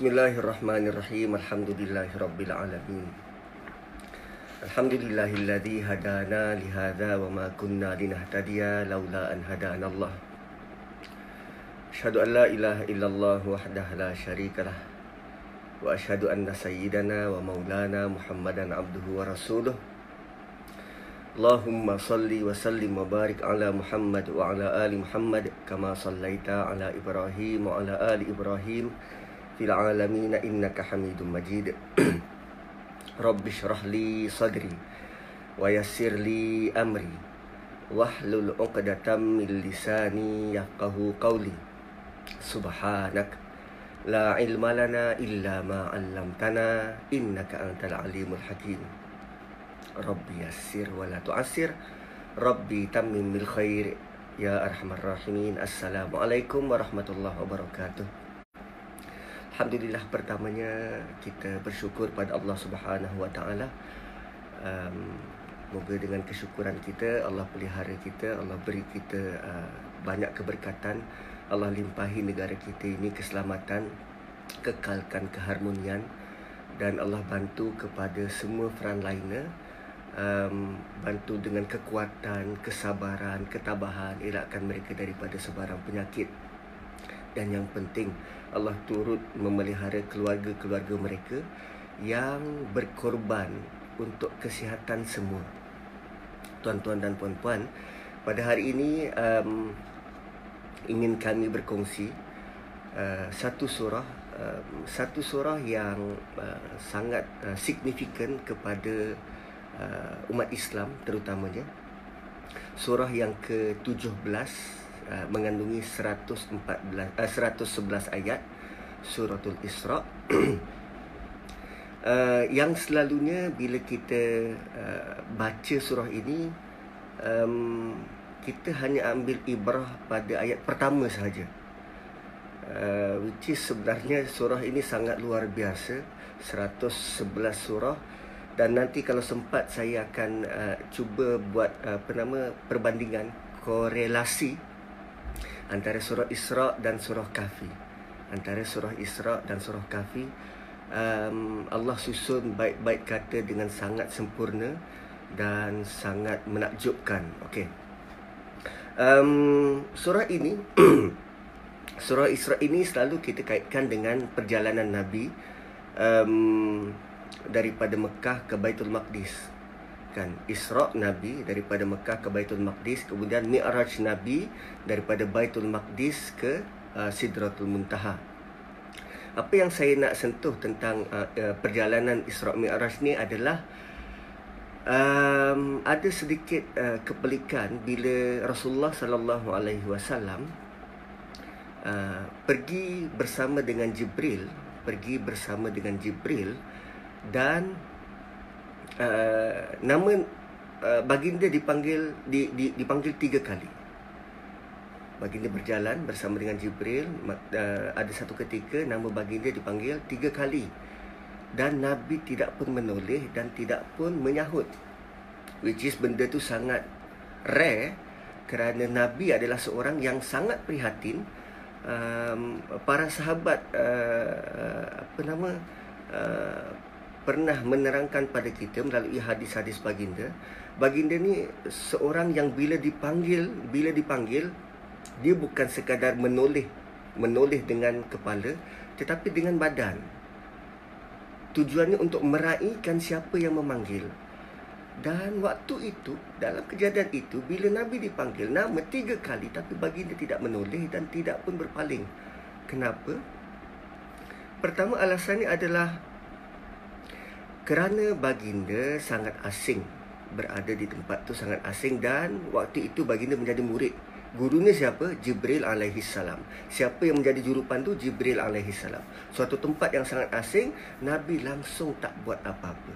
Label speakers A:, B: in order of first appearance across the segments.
A: Bismillahirrahmanirrahim. Alhamdulillahirabbil Alhamdulillahilladzi hadana li hadza wa ma kunna linahtadiya laula an hadana Allah. Asyhadu an la ilaha illallah wahdahu la syarikalah wa asyhadu anna sayyidana wa maulana Muhammadan abduhu wa rasuluh. Allahumma salli wa sallim wa barik ala Muhammad wa ala ali Muhammad kama sallaita ala Ibrahim wa ala ali Ibrahim fil alamin innaka Hamidum Majid. Rabbi syrah li sadri wa yassir li amri. Wahlul 'uqdatam min lisani yafqahu qawli. Subhanak la ilma lana illa ma 'allamtana innaka antal alimul hakim. Rabbi yassir wa la tu'assir. Rabbi tammim bil khair. Ya arhamar rahimin. Assalamualaikum warahmatullahi wabarakatuh Alhamdulillah pertamanya kita bersyukur pada Allah Subhanahu Wa Taala. Um, moga dengan kesyukuran kita Allah pelihara kita, Allah beri kita uh, banyak keberkatan, Allah limpahi negara kita ini keselamatan, kekalkan keharmonian dan Allah bantu kepada semua frontliner um, bantu dengan kekuatan, kesabaran, ketabahan elakkan mereka daripada sebarang penyakit dan yang penting Allah turut memelihara keluarga-keluarga mereka yang berkorban untuk kesihatan semua. Tuan-tuan dan puan-puan, pada hari ini um, ingin kami berkongsi uh, satu surah uh, satu surah yang uh, sangat uh, signifikan kepada uh, umat Islam terutamanya. Surah yang ke-17 Uh, mengandungi 114 uh, 111 ayat suratul Isra. Uh, yang selalunya bila kita uh, baca surah ini um, kita hanya ambil ibrah pada ayat pertama sahaja. Uh, which is sebenarnya surah ini sangat luar biasa 111 surah. Dan nanti kalau sempat saya akan uh, cuba buat uh, apa nama perbandingan korelasi antara surah Isra dan surah Kahfi. Antara surah Isra dan surah Kahfi um, Allah susun baik-baik kata dengan sangat sempurna dan sangat menakjubkan. Okey. Um, surah ini surah Isra ini selalu kita kaitkan dengan perjalanan Nabi um, daripada Mekah ke Baitul Maqdis kan Isra Nabi daripada Mekah ke Baitul Maqdis kemudian Mi'raj Nabi daripada Baitul Maqdis ke uh, Sidratul Muntaha. Apa yang saya nak sentuh tentang uh, uh, perjalanan Isra Mi'raj ni adalah um, ada sedikit uh, kepelikan bila Rasulullah sallallahu alaihi wasallam uh, pergi bersama dengan Jibril pergi bersama dengan Jibril dan uh, nama uh, baginda dipanggil di, di, dipanggil tiga kali. Baginda berjalan bersama dengan Jibril. Uh, ada satu ketika nama baginda dipanggil tiga kali. Dan Nabi tidak pun menoleh dan tidak pun menyahut. Which is benda tu sangat rare kerana Nabi adalah seorang yang sangat prihatin. Um, para sahabat uh, apa nama uh, pernah menerangkan pada kita melalui hadis-hadis baginda baginda ni seorang yang bila dipanggil bila dipanggil dia bukan sekadar menoleh menoleh dengan kepala tetapi dengan badan. Tujuannya untuk meraihkan siapa yang memanggil. Dan waktu itu dalam kejadian itu bila nabi dipanggil nama tiga kali tapi baginda tidak menoleh dan tidak pun berpaling. Kenapa? Pertama alasannya adalah kerana baginda sangat asing berada di tempat tu sangat asing dan waktu itu baginda menjadi murid. Gurunya siapa? Jibril alaihi salam. Siapa yang menjadi jurupan tu? Jibril alaihi salam. Suatu tempat yang sangat asing nabi langsung tak buat apa-apa.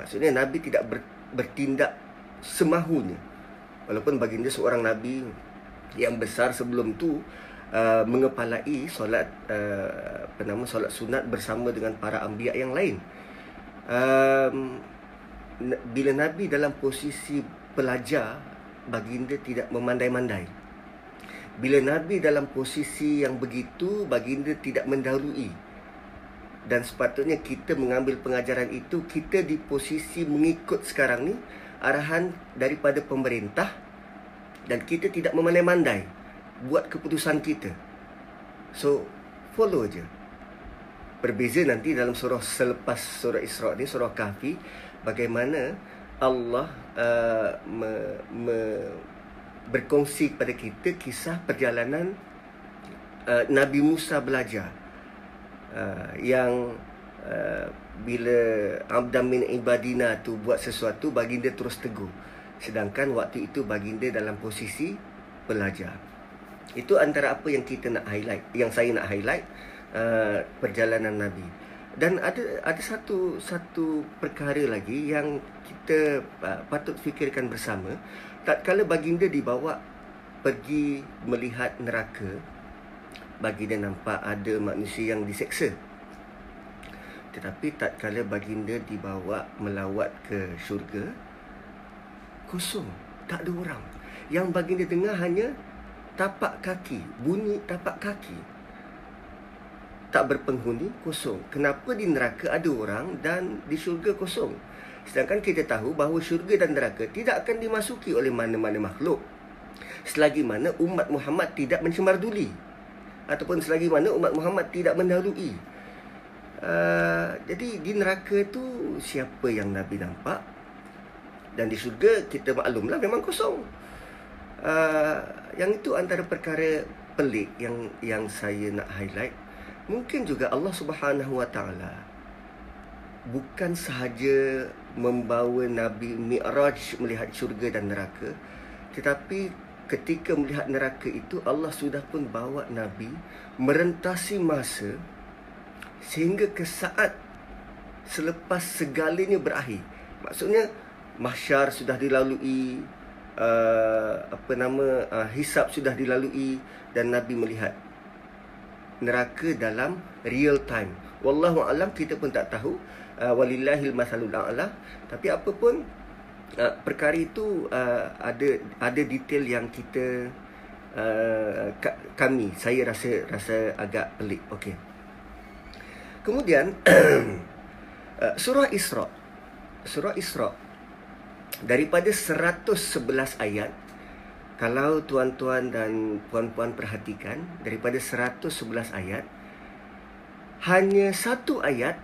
A: Maksudnya nabi tidak ber, bertindak semahunya. Walaupun baginda seorang nabi yang besar sebelum tu uh, mengepalai solat uh, apa nama solat sunat bersama dengan para anbiya yang lain um, bila Nabi dalam posisi pelajar baginda tidak memandai-mandai Bila Nabi dalam posisi yang begitu, baginda tidak mendahului. Dan sepatutnya kita mengambil pengajaran itu, kita di posisi mengikut sekarang ni arahan daripada pemerintah dan kita tidak memandai-mandai buat keputusan kita. So, follow je. Berbeza nanti dalam surah selepas surah Isra ni, surah Kahfi, bagaimana Allah uh, me, me, berkongsi kepada kita kisah perjalanan uh, Nabi Musa belajar. Uh, yang uh, bila Abdam min Ibadina tu buat sesuatu baginda terus tegur sedangkan waktu itu baginda dalam posisi belajar. Itu antara apa yang kita nak highlight yang saya nak highlight uh, perjalanan Nabi. Dan ada ada satu satu perkara lagi yang kita uh, patut fikirkan bersama. Tatkala baginda dibawa pergi melihat neraka baginda nampak ada manusia yang diseksa. Tetapi tatkala baginda dibawa melawat ke syurga kosong tak ada orang. Yang baginda dengar hanya tapak kaki bunyi tapak kaki tak berpenghuni kosong kenapa di neraka ada orang dan di syurga kosong Sedangkan kita tahu bahawa syurga dan neraka tidak akan dimasuki oleh mana-mana makhluk. Selagi mana umat Muhammad tidak mencemar duli. Ataupun selagi mana umat Muhammad tidak mendahului. Uh, jadi di neraka tu siapa yang Nabi nampak? Dan di syurga kita maklumlah memang kosong. Uh, yang itu antara perkara pelik yang yang saya nak highlight. Mungkin juga Allah Subhanahu Wa Taala bukan sahaja membawa Nabi Mi'raj melihat syurga dan neraka tetapi ketika melihat neraka itu Allah sudah pun bawa Nabi merentasi masa sehingga ke saat selepas segalanya berakhir. Maksudnya mahsyar sudah dilalui uh, apa nama uh, hisab sudah dilalui dan Nabi melihat neraka dalam real time. Wallahu alam kita pun tak tahu uh, walillahil masalul a'la. Tapi apa pun uh, perkara itu uh, ada ada detail yang kita uh, kami saya rasa rasa agak pelik. Okey. Kemudian uh, surah Isra. Surah Isra daripada 111 ayat kalau tuan-tuan dan puan-puan perhatikan daripada 111 ayat hanya satu ayat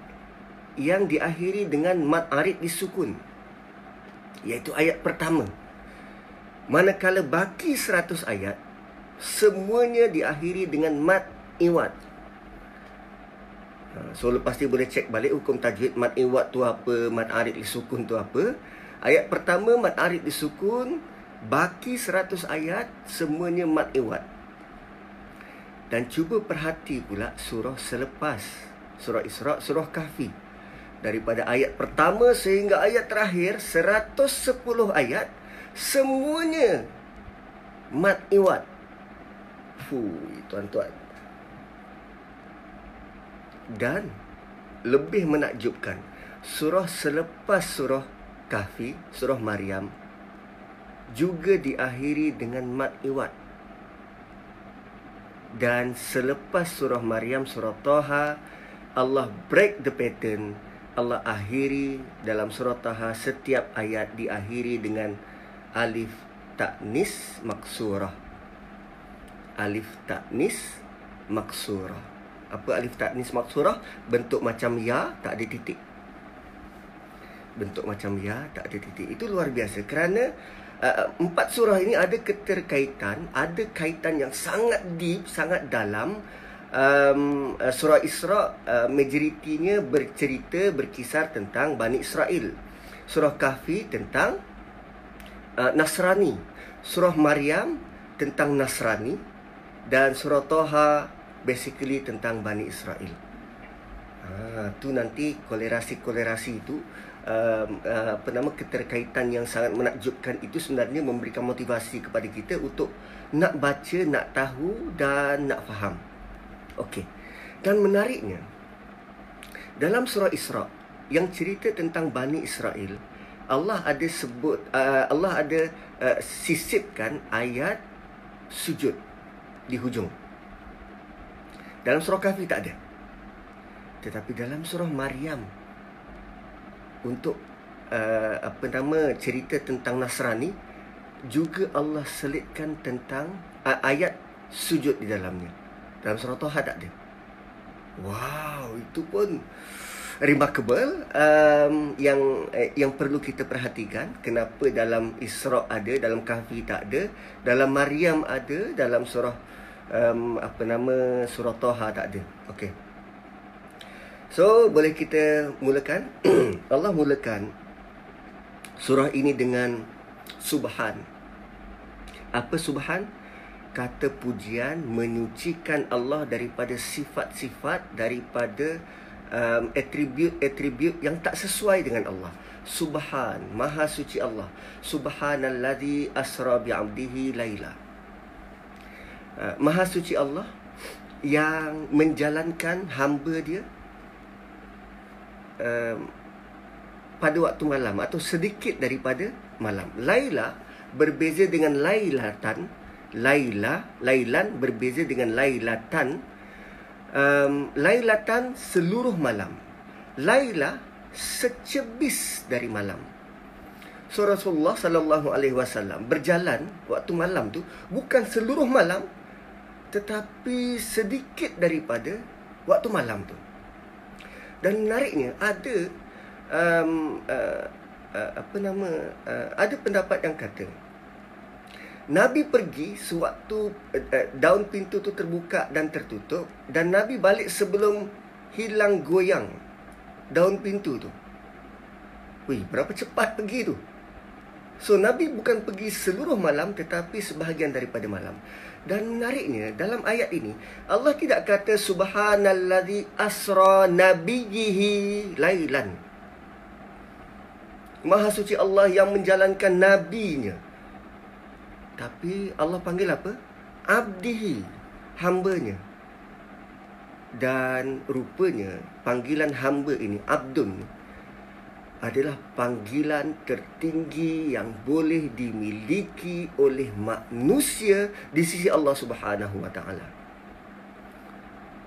A: yang diakhiri dengan mat arid disukun iaitu ayat pertama. Manakala baki 100 ayat semuanya diakhiri dengan mat iwat. Ha, so lepas ni boleh cek balik hukum tajwid mat iwat tu apa mat arid disukun tu apa. Ayat pertama mat arid disukun baki 100 ayat semuanya mat iwat dan cuba perhati pula surah selepas surah Isra surah Kahfi. Daripada ayat pertama sehingga ayat terakhir 110 ayat semuanya mat iwat fu tuan-tuan. Dan lebih menakjubkan surah selepas surah kahfi surah maryam juga diakhiri dengan mat iwat dan selepas surah maryam surah toha Allah break the pattern Allah akhiri dalam surah Taha setiap ayat diakhiri dengan alif taknis maksurah. Alif taknis maksurah. Apa alif taknis maksurah? Bentuk macam ya, tak ada titik. Bentuk macam ya, tak ada titik. Itu luar biasa kerana uh, empat surah ini ada keterkaitan, ada kaitan yang sangat deep, sangat dalam um, uh, surah Isra uh, majoritinya bercerita berkisar tentang Bani Israel. Surah Kahfi tentang uh, Nasrani. Surah Maryam tentang Nasrani dan surah Toha basically tentang Bani Israel. Ha, tu nanti kolerasi-kolerasi itu um, uh, apa nama keterkaitan yang sangat menakjubkan itu sebenarnya memberikan motivasi kepada kita untuk nak baca, nak tahu dan nak faham. Okey. Dan menariknya dalam surah Isra yang cerita tentang Bani Israel, Allah ada sebut uh, Allah ada uh, sisipkan ayat sujud. di hujung. Dalam surah Kahfi tak ada. Tetapi dalam surah Maryam untuk uh, apa nama cerita tentang Nasrani juga Allah selitkan tentang uh, ayat sujud di dalamnya. Dalam surah Taha tak ada. Wow, itu pun remarkable um, yang eh, yang perlu kita perhatikan kenapa dalam Isra ada dalam Kahfi tak ada dalam Maryam ada dalam surah um, apa nama surah Taha tak ada okey so boleh kita mulakan Allah mulakan surah ini dengan subhan apa subhan kata pujian menyucikan Allah daripada sifat-sifat daripada um, atribut-atribut yang tak sesuai dengan Allah. Subhan, Maha Suci Allah. Subhanalladzi asra bi'abdihi laila. Uh, Maha Suci Allah yang menjalankan hamba dia um, pada waktu malam atau sedikit daripada malam. Laila berbeza dengan lailatan. Laila, lailan berbeza dengan lailatan um, Lailatan seluruh malam Laila secebis dari malam So Rasulullah sallallahu alaihi wasallam berjalan waktu malam tu bukan seluruh malam tetapi sedikit daripada waktu malam tu. Dan menariknya ada um, uh, uh, apa nama uh, ada pendapat yang kata Nabi pergi sewaktu uh, daun pintu tu terbuka dan tertutup dan Nabi balik sebelum hilang goyang daun pintu tu. Wih, berapa cepat pergi tu? So Nabi bukan pergi seluruh malam tetapi sebahagian daripada malam. Dan menariknya dalam ayat ini Allah tidak kata subhanallazi asra nabiyhi lailan. Maha suci Allah yang menjalankan nabinya tapi Allah panggil apa? Abdihi, hambanya. Dan rupanya panggilan hamba ini, Abdun, adalah panggilan tertinggi yang boleh dimiliki oleh manusia di sisi Allah Subhanahu Wa Taala.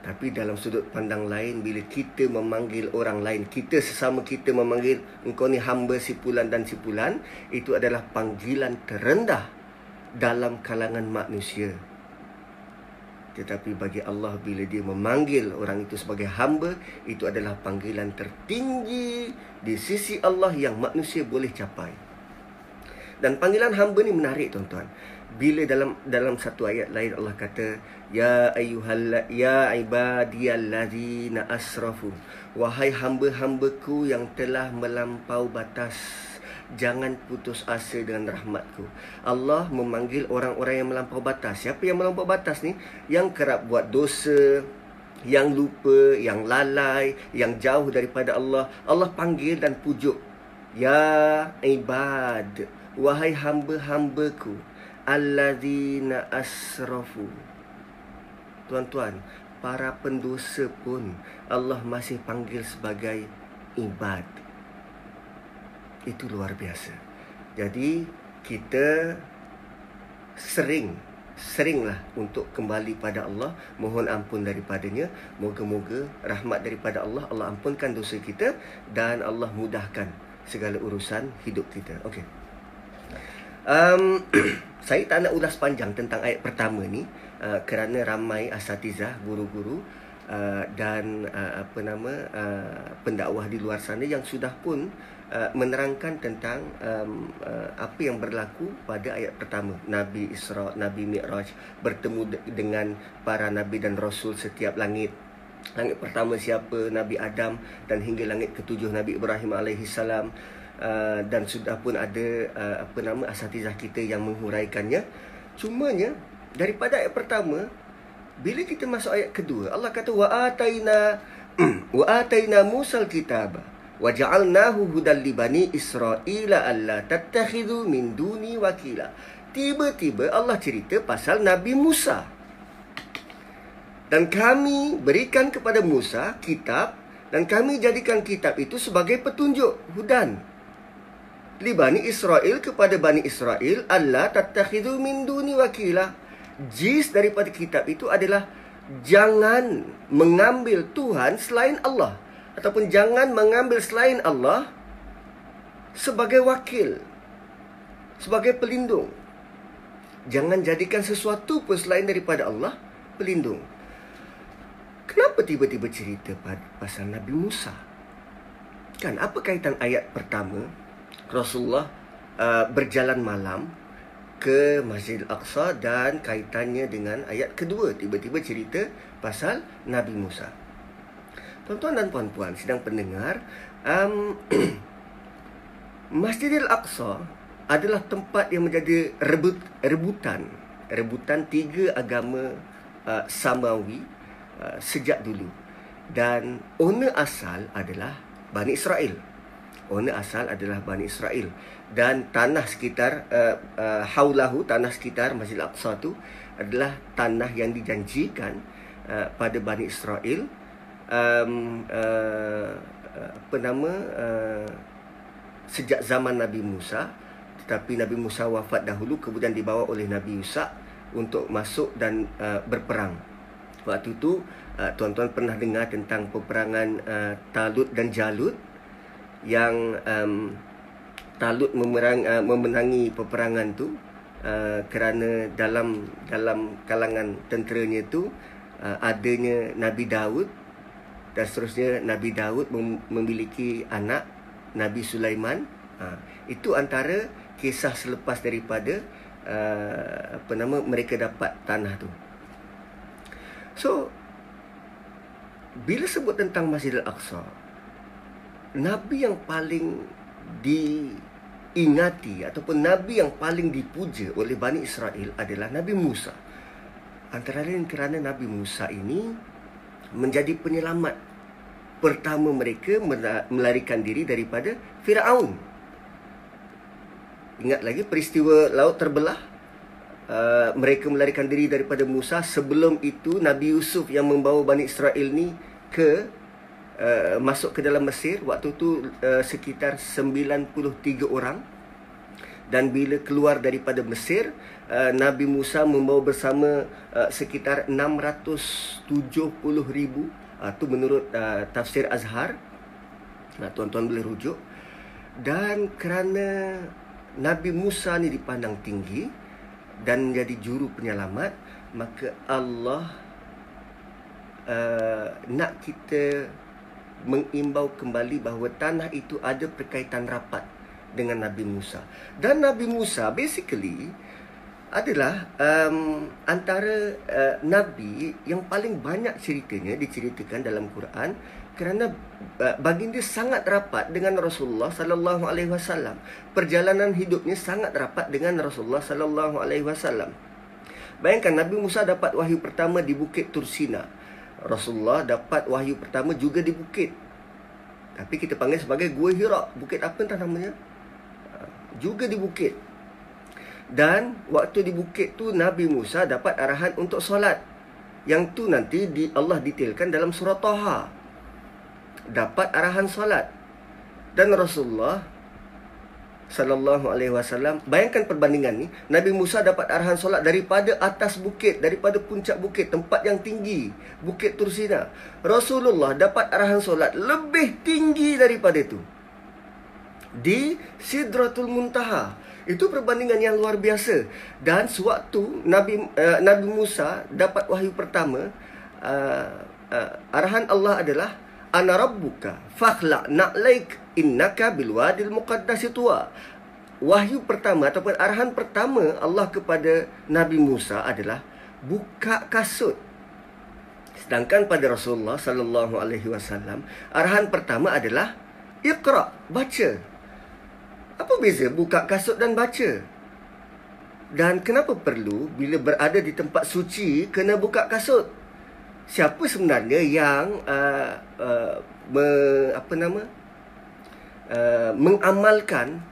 A: Tapi dalam sudut pandang lain bila kita memanggil orang lain, kita sesama kita memanggil engkau ni hamba si pulan dan si pulan, itu adalah panggilan terendah dalam kalangan manusia. Tetapi bagi Allah bila dia memanggil orang itu sebagai hamba, itu adalah panggilan tertinggi di sisi Allah yang manusia boleh capai. Dan panggilan hamba ni menarik tuan-tuan. Bila dalam dalam satu ayat lain Allah kata, Ya ayyuhal ya ibadiyallazina asrafu. Wahai hamba-hambaku yang telah melampau batas jangan putus asa dengan rahmatku. Allah memanggil orang-orang yang melampau batas. Siapa yang melampau batas ni? Yang kerap buat dosa, yang lupa, yang lalai, yang jauh daripada Allah. Allah panggil dan pujuk. Ya ibad, wahai hamba-hambaku, alladzina asrafu. Tuan-tuan, para pendosa pun Allah masih panggil sebagai ibad itu luar biasa. Jadi kita sering seringlah untuk kembali pada Allah, mohon ampun daripadanya. Moga-moga rahmat daripada Allah, Allah ampunkan dosa kita dan Allah mudahkan segala urusan hidup kita. Okey. Um, saya tak nak ulas panjang tentang ayat pertama ni uh, kerana ramai asatizah, guru-guru uh, dan uh, apa nama uh, pendakwah di luar sana yang sudah pun Uh, menerangkan tentang um, uh, apa yang berlaku pada ayat pertama. Nabi Isra Nabi Mi'raj bertemu de- dengan para nabi dan rasul setiap langit. Langit pertama siapa? Nabi Adam dan hingga langit ketujuh Nabi Ibrahim alaihi salam. Uh, dan sudah pun ada uh, apa nama asatizah kita yang menghuraikannya. Cumanya daripada ayat pertama bila kita masuk ayat kedua Allah kata wa ataina wa ataina musal kitabah waja'alnahu hudal li bani israila alla tattakhidhu min duni wakila tiba-tiba Allah cerita pasal Nabi Musa. Dan kami berikan kepada Musa kitab dan kami jadikan kitab itu sebagai petunjuk hudan. Li bani Israel kepada bani Israel alla tattakhidhu min duni wakila. Jis daripada kitab itu adalah jangan mengambil Tuhan selain Allah ataupun jangan mengambil selain Allah sebagai wakil sebagai pelindung. Jangan jadikan sesuatu pun selain daripada Allah pelindung. Kenapa tiba-tiba cerita pasal Nabi Musa? Kan apa kaitan ayat pertama Rasulullah uh, berjalan malam ke Masjid Al-Aqsa dan kaitannya dengan ayat kedua tiba-tiba cerita pasal Nabi Musa. Tuan-tuan dan puan-puan sedang pendengar um, Masjid Al-Aqsa adalah tempat yang menjadi rebut rebutan rebutan tiga agama uh, Samawi uh, sejak dulu dan owner asal adalah Bani Israel. Owner asal adalah Bani Israel dan tanah sekitar uh, uh, haulahu tanah sekitar Masjid Al-Aqsa tu adalah tanah yang dijanjikan uh, pada Bani Israel um, uh, apa nama uh, sejak zaman Nabi Musa tetapi Nabi Musa wafat dahulu kemudian dibawa oleh Nabi Yusa untuk masuk dan uh, berperang. Waktu itu uh, tuan-tuan pernah dengar tentang peperangan uh, Talut dan Jalut yang um, Talut memerang, uh, memenangi peperangan tu uh, kerana dalam dalam kalangan tenteranya tu uh, adanya Nabi Daud dan seterusnya Nabi Daud memiliki anak Nabi Sulaiman. Uh, itu antara kisah selepas daripada uh, apa nama mereka dapat tanah tu. So bila sebut tentang Masjid Al-Aqsa, nabi yang paling diingati ataupun nabi yang paling dipuja oleh Bani Israel adalah Nabi Musa. Antara lain kerana Nabi Musa ini menjadi penyelamat. Pertama mereka melarikan diri daripada Firaun. Ingat lagi peristiwa laut terbelah? Uh, Mereka melarikan diri daripada Musa Sebelum itu Nabi Yusuf yang membawa Bani Israel ni ke uh, Masuk ke dalam Mesir. Waktu itu uh, sekitar 93 orang Dan bila keluar daripada Mesir uh, Nabi Musa membawa bersama uh, sekitar 670 ribu Itu uh, menurut tafsir Azhar. Tuan-tuan boleh rujuk. Dan kerana Nabi Musa ni dipandang tinggi dan menjadi juru penyelamat maka Allah uh, nak kita mengimbau kembali bahawa tanah itu ada berkaitan rapat dengan Nabi Musa dan Nabi Musa basically adalah um, antara uh, nabi yang paling banyak ceritanya diceritakan dalam Quran kerana uh, baginda sangat rapat dengan Rasulullah sallallahu alaihi wasallam. Perjalanan hidupnya sangat rapat dengan Rasulullah sallallahu alaihi wasallam. Bayangkan Nabi Musa dapat wahyu pertama di Bukit Tursina. Rasulullah dapat wahyu pertama juga di bukit. Tapi kita panggil sebagai Gua Hira. Bukit apa entah namanya? Juga di bukit. Dan waktu di bukit tu Nabi Musa dapat arahan untuk solat. Yang tu nanti di Allah detailkan dalam surah Taha dapat arahan solat dan Rasulullah sallallahu alaihi wasallam bayangkan perbandingan ni Nabi Musa dapat arahan solat daripada atas bukit daripada puncak bukit tempat yang tinggi bukit Tursina Rasulullah dapat arahan solat lebih tinggi daripada itu di Sidratul Muntaha. Itu perbandingan yang luar biasa. Dan sewaktu Nabi uh, Nabi Musa dapat wahyu pertama uh, uh, arahan Allah adalah ana rabbuka fakhla na'laik innaka bil wadil muqaddas tuwa wahyu pertama ataupun arahan pertama Allah kepada Nabi Musa adalah buka kasut. Sedangkan pada Rasulullah sallallahu alaihi wasallam arahan pertama adalah iqra baca apa beza buka kasut dan baca? Dan kenapa perlu bila berada di tempat suci kena buka kasut? Siapa sebenarnya yang uh, uh, me, apa nama? Uh, mengamalkan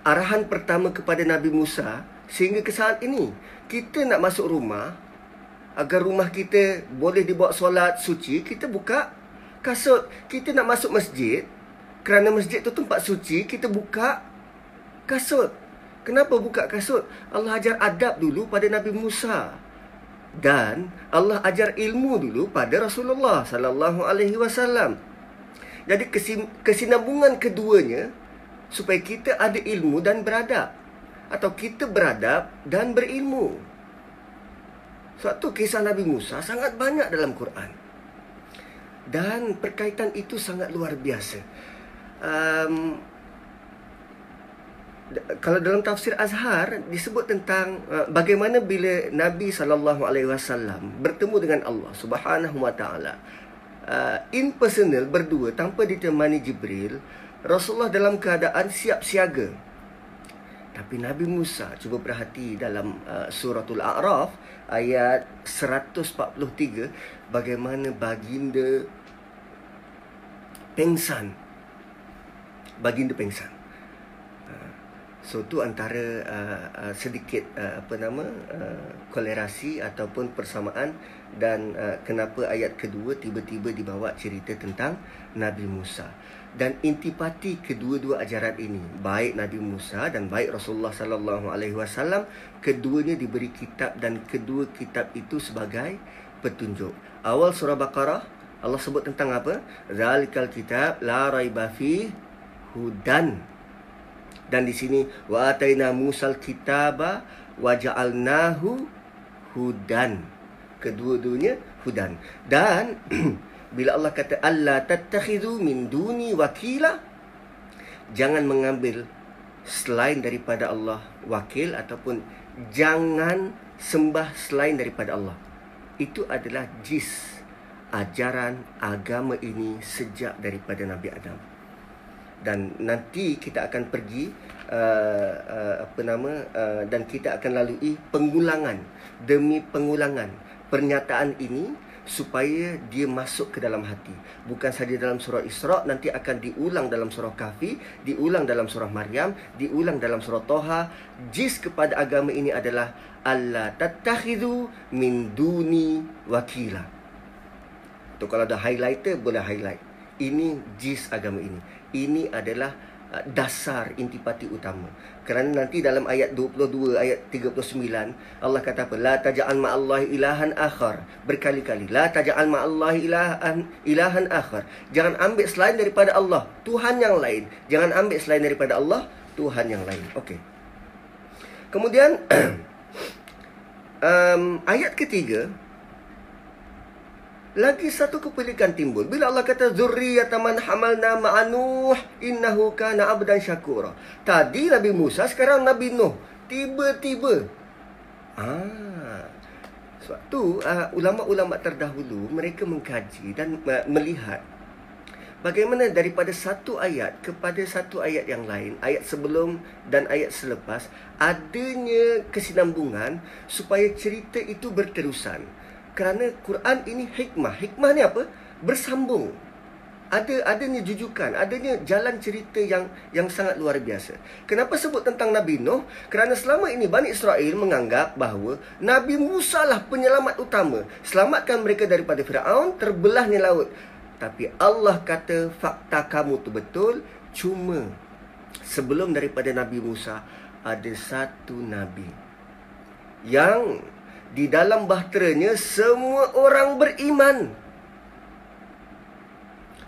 A: arahan pertama kepada Nabi Musa sehingga ke saat ini? Kita nak masuk rumah agar rumah kita boleh dibawa solat suci kita buka kasut. Kita nak masuk masjid kerana masjid tu tempat suci kita buka kasut kenapa buka kasut Allah ajar adab dulu pada Nabi Musa dan Allah ajar ilmu dulu pada Rasulullah sallallahu alaihi wasallam. Jadi kesinambungan keduanya supaya kita ada ilmu dan beradab atau kita beradab dan berilmu. Suatu kisah Nabi Musa sangat banyak dalam Quran. Dan perkaitan itu sangat luar biasa. Um, kalau dalam tafsir Azhar disebut tentang uh, bagaimana bila Nabi sallallahu alaihi wasallam bertemu dengan Allah Subhanahu wa taala uh, in personal berdua tanpa ditemani Jibril Rasulullah dalam keadaan siap siaga. Tapi Nabi Musa cuba perhati dalam uh, suratul A'raf ayat 143 bagaimana baginda pengsan. Baginda pengsan So tu antara uh, uh, sedikit uh, apa nama uh, kolerasi ataupun persamaan dan uh, kenapa ayat kedua tiba-tiba dibawa cerita tentang Nabi Musa dan intipati kedua-dua ajaran ini baik Nabi Musa dan baik Rasulullah sallallahu alaihi wasallam keduanya diberi kitab dan kedua kitab itu sebagai petunjuk. Awal surah Baqarah Allah sebut tentang apa? Zalikal kitab la raiba fi hudan dan di sini wa ataina musal kitaba wa ja'alnahu hudan. Kedua-duanya hudan. Dan bila Allah kata alla tattakhidhu min duni wakila jangan mengambil selain daripada Allah wakil ataupun jangan sembah selain daripada Allah. Itu adalah jis ajaran agama ini sejak daripada Nabi Adam dan nanti kita akan pergi uh, uh, apa nama uh, dan kita akan lalui pengulangan demi pengulangan pernyataan ini supaya dia masuk ke dalam hati. Bukan saja dalam surah Isra nanti akan diulang dalam surah Kahfi diulang dalam surah Maryam diulang dalam surah Toha. Jis kepada agama ini adalah Allah tattakhidhu min duni wakila. Tu kalau ada highlighter boleh highlight. Ini jis agama ini ini adalah uh, dasar intipati utama. Kerana nanti dalam ayat 22 ayat 39 Allah kata apa? La taj'al ma'allahi ilahan akhar. Berkali-kali la taj'al ma'allahi ilahan ilahan akhar. Jangan ambil selain daripada Allah Tuhan yang lain. Jangan ambil selain daripada Allah Tuhan yang lain. Okey. Kemudian um, ayat ketiga lagi satu kepelikan timbul. Bila Allah kata zurriyatan man hamalna ma'anuh innahu kana abdan syakura. Tadi Nabi Musa, sekarang Nabi Nuh. Tiba-tiba. Ah. Sebab tu uh, ulama-ulama terdahulu mereka mengkaji dan uh, melihat bagaimana daripada satu ayat kepada satu ayat yang lain, ayat sebelum dan ayat selepas adanya kesinambungan supaya cerita itu berterusan kerana Quran ini hikmah. Hikmah ni apa? Bersambung. Ada adanya jujukan, adanya jalan cerita yang yang sangat luar biasa. Kenapa sebut tentang Nabi Nuh? Kerana selama ini Bani Israel menganggap bahawa Nabi Musa lah penyelamat utama. Selamatkan mereka daripada Firaun, terbelahnya laut. Tapi Allah kata fakta kamu tu betul, cuma sebelum daripada Nabi Musa ada satu nabi yang di dalam bahteranya semua orang beriman.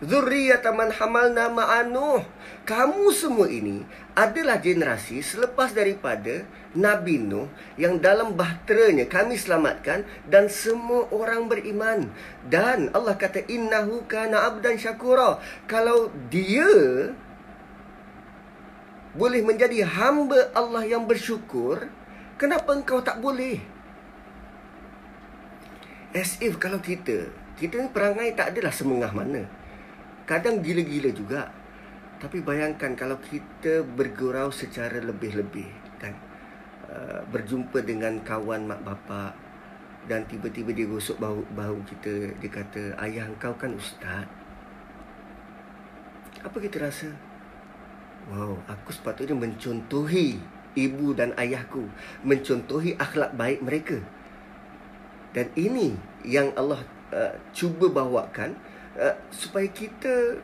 A: Zurriyatan man hamalna ma'anuh. Kamu semua ini adalah generasi selepas daripada Nabi Nuh yang dalam bahteranya kami selamatkan dan semua orang beriman. Dan Allah kata innahu kana abdan syakura. Kalau dia boleh menjadi hamba Allah yang bersyukur, kenapa engkau tak boleh? As if kalau kita Kita ni perangai tak adalah semengah mana. Kadang gila-gila juga. Tapi bayangkan kalau kita bergurau secara lebih-lebih kan? Uh, Berjumpa dengan kawan mak bapak Dan tiba-tiba dia gosok bahu, bahu kita Dia kata ayah kau kan ustaz. Apa kita rasa? Wow, aku sepatutnya mencontohi ibu dan ayahku Mencontohi akhlak baik mereka dan ini yang Allah uh, cuba bawakan uh, supaya kita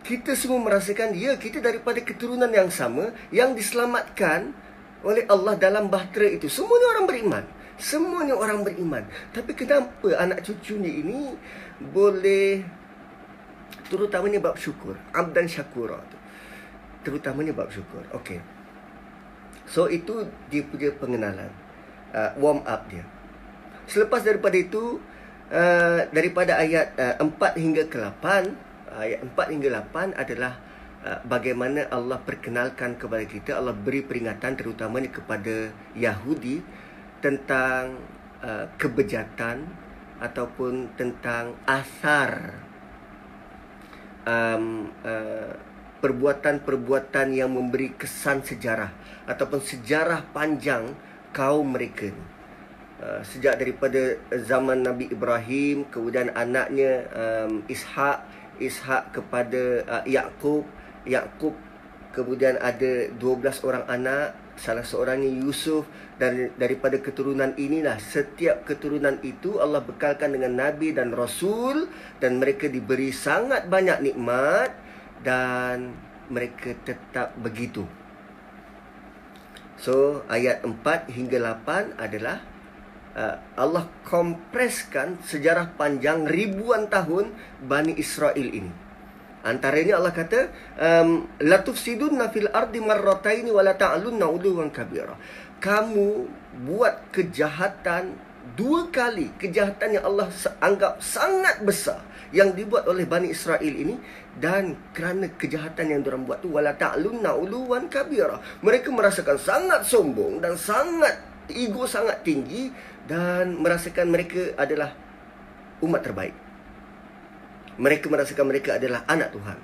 A: kita semua merasakan ya kita daripada keturunan yang sama yang diselamatkan oleh Allah dalam bahtera itu. Semuanya orang beriman. Semuanya orang beriman. Tapi kenapa anak cucunya ini boleh terutamanya bab syukur. Abdan syakura tu. Terutamanya bab syukur. Okey. So itu dia punya pengenalan. Uh, warm up dia. Selepas daripada itu uh, daripada ayat uh, 4 hingga ke 8, ayat 4 hingga 8 adalah uh, bagaimana Allah perkenalkan kepada kita, Allah beri peringatan terutamanya kepada Yahudi tentang uh, kebejatan ataupun tentang asar um, uh, perbuatan-perbuatan yang memberi kesan sejarah ataupun sejarah panjang kaum mereka. Uh, sejak daripada zaman Nabi Ibrahim kemudian anaknya um, Ishak Ishak kepada uh, Yakub Yakub kemudian ada 12 orang anak salah seorangnya Yusuf dan daripada keturunan inilah setiap keturunan itu Allah bekalkan dengan nabi dan rasul dan mereka diberi sangat banyak nikmat dan mereka tetap begitu. So ayat 4 hingga 8 adalah Allah kompreskan sejarah panjang ribuan tahun Bani Israel ini. Antaranya Allah kata, la tufsidunna fil ardi marrataini wa la ta'lunna uluwan kabira. Kamu buat kejahatan dua kali, kejahatan yang Allah anggap sangat besar yang dibuat oleh Bani Israel ini dan kerana kejahatan yang diorang buat tu wala ta'lunna uluwan kabira. Mereka merasakan sangat sombong dan sangat ego sangat tinggi dan merasakan mereka adalah umat terbaik mereka merasakan mereka adalah anak Tuhan.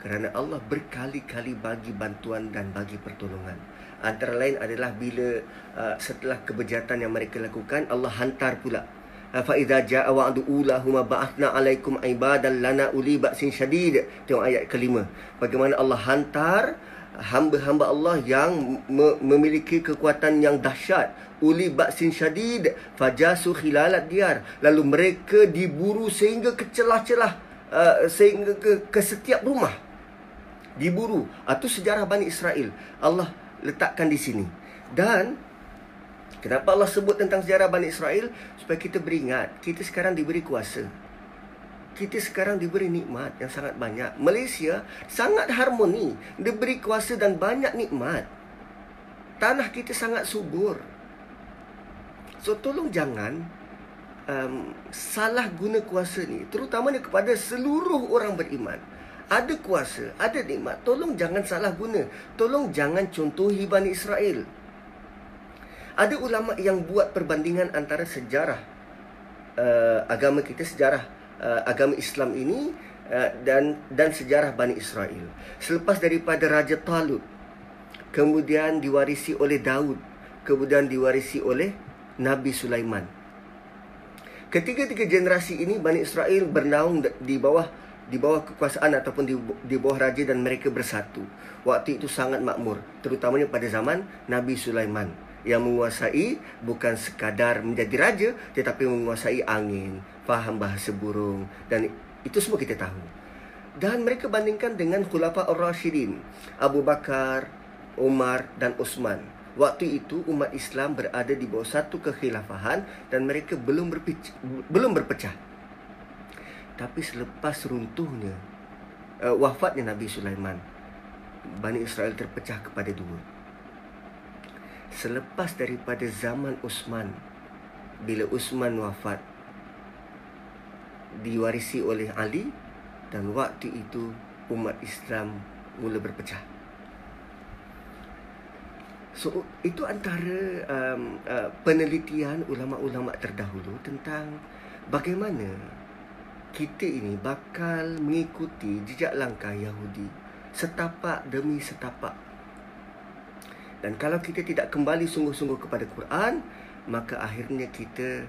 A: Kerana Allah berkali-kali bagi bantuan dan bagi pertolongan. Antara lain adalah bila uh, setelah kebejatan yang mereka lakukan, Allah hantar pula. Uh, fa idza jaa wa'du ulahuma ba'athna 'alaikum ibadan lana uli ba'sin syadid. Tengok ayat kelima. Bagaimana Allah hantar hamba-hamba Allah yang memiliki kekuatan yang dahsyat. Uli baksin syadid fajasu khilalat diar lalu mereka diburu sehingga ke celah-celah uh, sehingga ke, ke setiap rumah. Diburu. Itu sejarah Bani Israel. Allah letakkan di sini. Dan kenapa Allah sebut tentang sejarah Bani Israel? Supaya kita beringat kita sekarang diberi kuasa kita sekarang diberi nikmat yang sangat banyak. Malaysia sangat harmoni, diberi kuasa dan banyak nikmat. Tanah kita sangat subur. So tolong jangan um, salah guna kuasa ni terutamanya kepada seluruh orang beriman. Ada kuasa, ada nikmat. Tolong jangan salah guna. Tolong jangan contohi Bani Israel. Ada ulama yang buat perbandingan antara sejarah uh, agama kita, sejarah uh, agama Islam ini uh, dan dan sejarah Bani Israel. Selepas daripada Raja Talut, kemudian diwarisi oleh Daud, kemudian diwarisi oleh Nabi Sulaiman. Ketiga-tiga generasi ini Bani Israel bernaung di bawah di bawah kekuasaan ataupun di, di bawah raja dan mereka bersatu. Waktu itu sangat makmur, terutamanya pada zaman Nabi Sulaiman yang menguasai bukan sekadar menjadi raja tetapi menguasai angin, faham bahasa burung dan itu semua kita tahu. Dan mereka bandingkan dengan Khulafa Ar-Rashidin, Abu Bakar, Umar dan Uthman Waktu itu umat Islam berada di bawah satu kekhilafahan dan mereka belum berpecah, belum berpecah. Tapi selepas runtuhnya uh, wafatnya Nabi Sulaiman, Bani Israel terpecah kepada dua. Selepas daripada zaman Uthman, bila Uthman wafat, diwarisi oleh Ali dan waktu itu umat Islam mula berpecah. So itu antara um, uh, penelitian ulama-ulama terdahulu tentang bagaimana kita ini bakal mengikuti jejak langkah Yahudi setapak demi setapak. Dan kalau kita tidak kembali sungguh-sungguh kepada Quran, maka akhirnya kita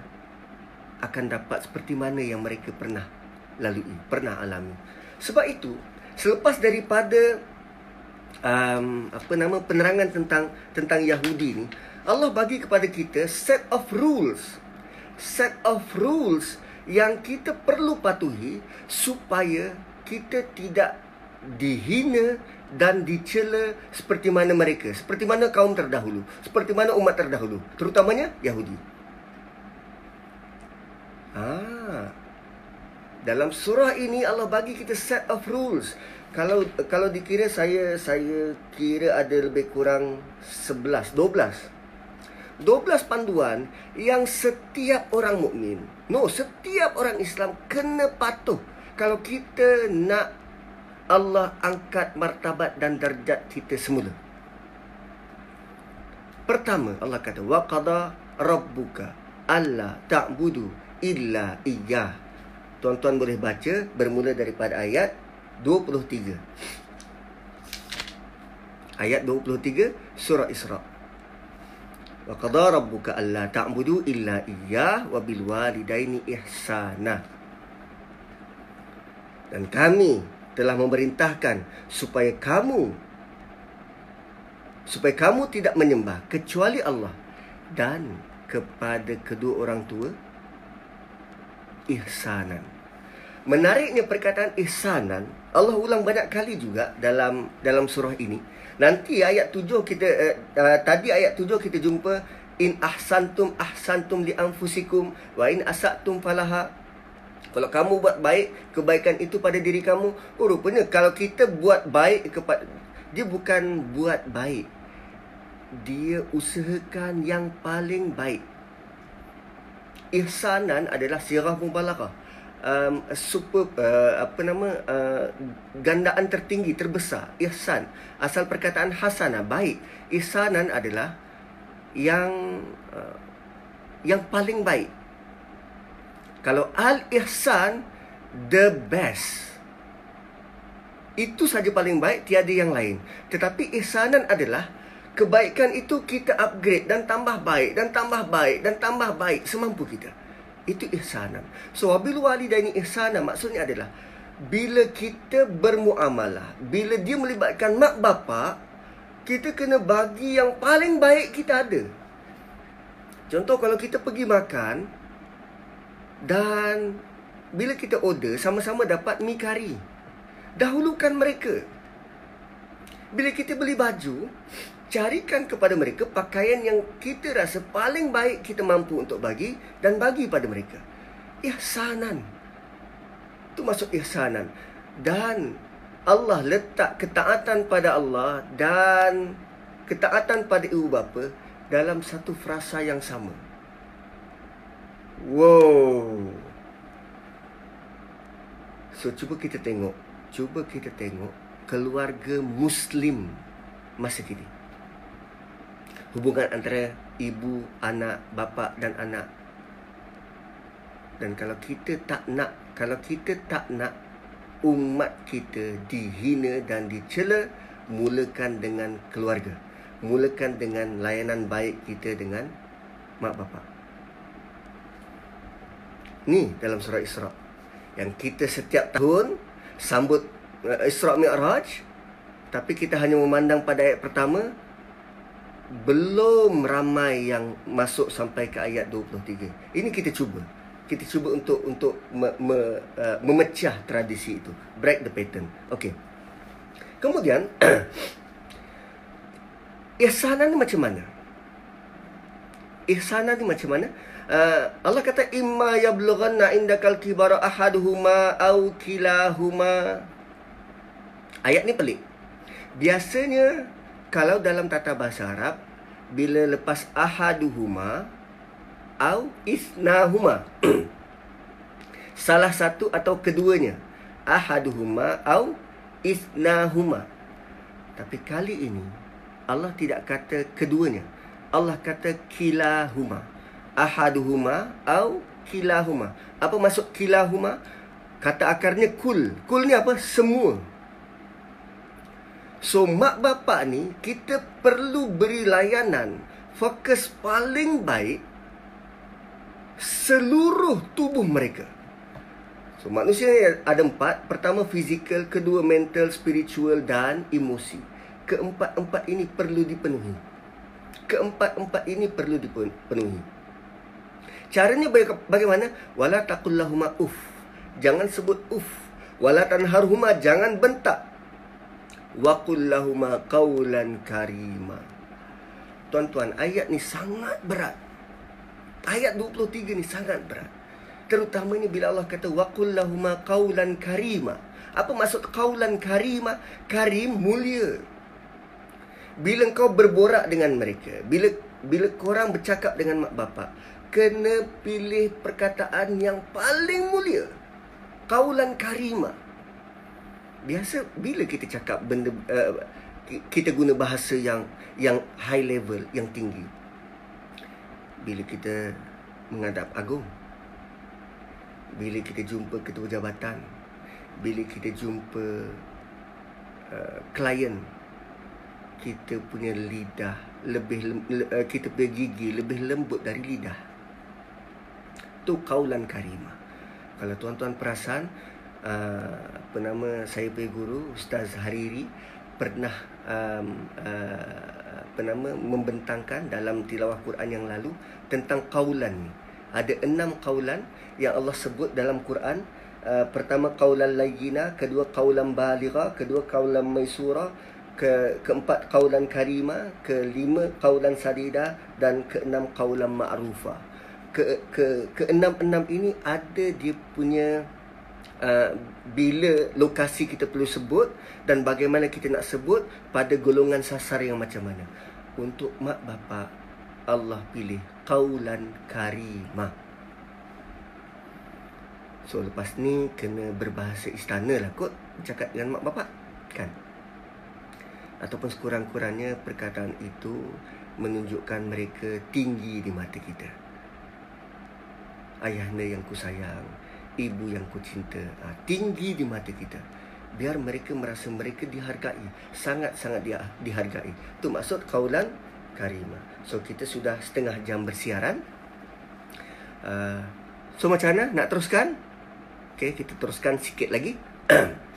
A: akan dapat seperti mana yang mereka pernah lalui, pernah alami. Sebab itu, selepas daripada um, apa nama penerangan tentang tentang Yahudi ni Allah bagi kepada kita set of rules set of rules yang kita perlu patuhi supaya kita tidak dihina dan dicela seperti mana mereka, seperti mana kaum terdahulu, seperti mana umat terdahulu, terutamanya Yahudi. Ah. Dalam surah ini Allah bagi kita set of rules. Kalau kalau dikira saya saya kira ada lebih kurang 11, 12. 12 panduan yang setiap orang mukmin, no, setiap orang Islam kena patuh kalau kita nak Allah angkat martabat dan darjat kita semula. Pertama, Allah kata, "Wa qada rabbuka alla ta'budu illa iyyah." Tuan-tuan boleh baca bermula daripada ayat 23. Ayat 23 surah Isra. Wa qada rabbuka alla ta'budu illa iyyah wa bil walidaini ihsana. Dan kami telah memerintahkan supaya kamu supaya kamu tidak menyembah kecuali Allah dan kepada kedua orang tua ihsanan. Menariknya perkataan ihsanan Allah ulang banyak kali juga dalam dalam surah ini. Nanti ayat tujuh kita uh, uh, tadi ayat tujuh kita jumpa in ahsantum ahsantum li anfusikum wa in asatum falaha kalau kamu buat baik, kebaikan itu pada diri kamu. Oh, rupanya kalau kita buat baik kepada dia bukan buat baik. Dia usahakan yang paling baik. Ihsanan adalah sirah mubalaghah. Um, super uh, apa nama uh, gandaan tertinggi terbesar ihsan asal perkataan hasanah baik ihsanan adalah yang uh, yang paling baik kalau al-ihsan the best. Itu saja paling baik, tiada yang lain. Tetapi ihsanan adalah kebaikan itu kita upgrade dan tambah baik dan tambah baik dan tambah baik semampu kita. Itu ihsanan. So wabil walidaini ihsanan maksudnya adalah bila kita bermuamalah, bila dia melibatkan mak bapa, kita kena bagi yang paling baik kita ada. Contoh kalau kita pergi makan, dan bila kita order sama-sama dapat mi kari. Dahulukan mereka. Bila kita beli baju, carikan kepada mereka pakaian yang kita rasa paling baik kita mampu untuk bagi dan bagi pada mereka. Ihsanan. Itu maksud ihsanan. Dan Allah letak ketaatan pada Allah dan ketaatan pada ibu bapa dalam satu frasa yang sama. Wow. So cuba kita tengok, cuba kita tengok keluarga muslim masa kini. Hubungan antara ibu, anak, bapa dan anak. Dan kalau kita tak nak, kalau kita tak nak umat kita dihina dan dicela, mulakan dengan keluarga. Mulakan dengan layanan baik kita dengan mak bapak. Ni dalam surah Isra. Yang kita setiap tahun sambut uh, Isra Mi'raj tapi kita hanya memandang pada ayat pertama belum ramai yang masuk sampai ke ayat 23. Ini kita cuba. Kita cuba untuk untuk me, me, uh, memecah tradisi itu. Break the pattern. Okey. Kemudian ihsanan ni macam mana? Ihsanan ni macam mana? Uh, Allah kata imma yablughanna indakal kibara ahaduhuma au kilahuma. Ayat ni pelik. Biasanya kalau dalam tata bahasa Arab bila lepas ahaduhuma au isnahuma salah satu atau keduanya ahaduhuma au isnahuma tapi kali ini Allah tidak kata keduanya Allah kata kilahuma ahaduhuma au kilahuma. Apa maksud kilahuma? Kata akarnya kul. Kul ni apa? Semua. So mak bapak ni kita perlu beri layanan fokus paling baik seluruh tubuh mereka. So manusia ni ada empat. Pertama fizikal, kedua mental, spiritual dan emosi. Keempat-empat ini perlu dipenuhi. Keempat-empat ini perlu dipenuhi. Caranya bagaimana? Wala taqullahuma uff. Jangan sebut uff. Wala tanharhuma jangan bentak. wa qul lahumā qawlan karīmā. Tuan-tuan, ayat ni sangat berat. Ayat 23 ni sangat berat. Terutamanya bila Allah kata wa qul lahumā qawlan karīmā. Apa maksud qawlan karīmā? Karim mulia. Bila kau berborak dengan mereka, bila bila korang bercakap dengan mak bapak, kena pilih perkataan yang paling mulia. Kaulan karima. Biasa bila kita cakap benda uh, kita guna bahasa yang yang high level, yang tinggi. Bila kita menghadap agung. Bila kita jumpa ketua jabatan. Bila kita jumpa uh, klien kita punya lidah lebih uh, kita punya gigi lebih lembut dari lidah. Tu kaulan karimah. Kalau tuan-tuan perasan uh, apa nama saya punya guru Ustaz Hariri pernah um, uh, apa nama membentangkan dalam tilawah Quran yang lalu tentang kaulan ni. Ada enam kaulan yang Allah sebut dalam Quran. Uh, pertama kaulan layyina, kedua kaulan baligha, kedua kaulan maisura, ke keempat kaulan karima, kelima kaulan sadida dan keenam kaulan ma'rufa. Ke ke keenam-enam ini ada dia punya uh, bila lokasi kita perlu sebut dan bagaimana kita nak sebut pada golongan sasar yang macam mana. Untuk mak bapak Allah pilih kaulan karima. So lepas ni kena berbahasa istana lah kot cakap dengan mak bapak kan ataupun sekurang-kurangnya perkataan itu menunjukkan mereka tinggi di mata kita. Ayahanda yang ku sayang, ibu yang ku cinta, ha, tinggi di mata kita. Biar mereka merasa mereka dihargai, sangat-sangat dia dihargai. Itu maksud kaulan karima. So kita sudah setengah jam bersiaran. Uh, so macam mana? Nak teruskan? Okay, kita teruskan sikit lagi.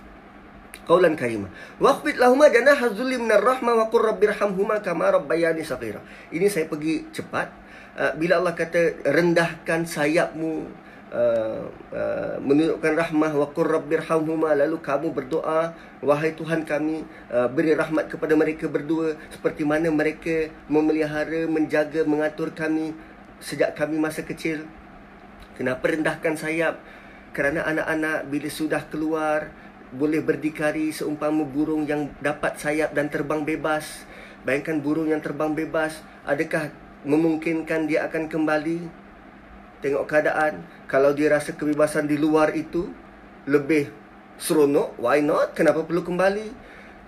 A: Qaulan karimah. Waqfid lahuma janaha dhulli minar rahma wa qur rabbirhamhuma kama rabbayani saghira. Ini saya pergi cepat. Uh, bila Allah kata rendahkan sayapmu uh, uh, menunjukkan rahmah wa qur rabbirhamhuma lalu kamu berdoa wahai Tuhan kami uh, beri rahmat kepada mereka berdua seperti mana mereka memelihara menjaga mengatur kami sejak kami masa kecil. Kenapa rendahkan sayap? Kerana anak-anak bila sudah keluar boleh berdikari seumpama burung yang dapat sayap dan terbang bebas. Bayangkan burung yang terbang bebas, adakah memungkinkan dia akan kembali? Tengok keadaan, kalau dia rasa kebebasan di luar itu lebih seronok, why not? Kenapa perlu kembali?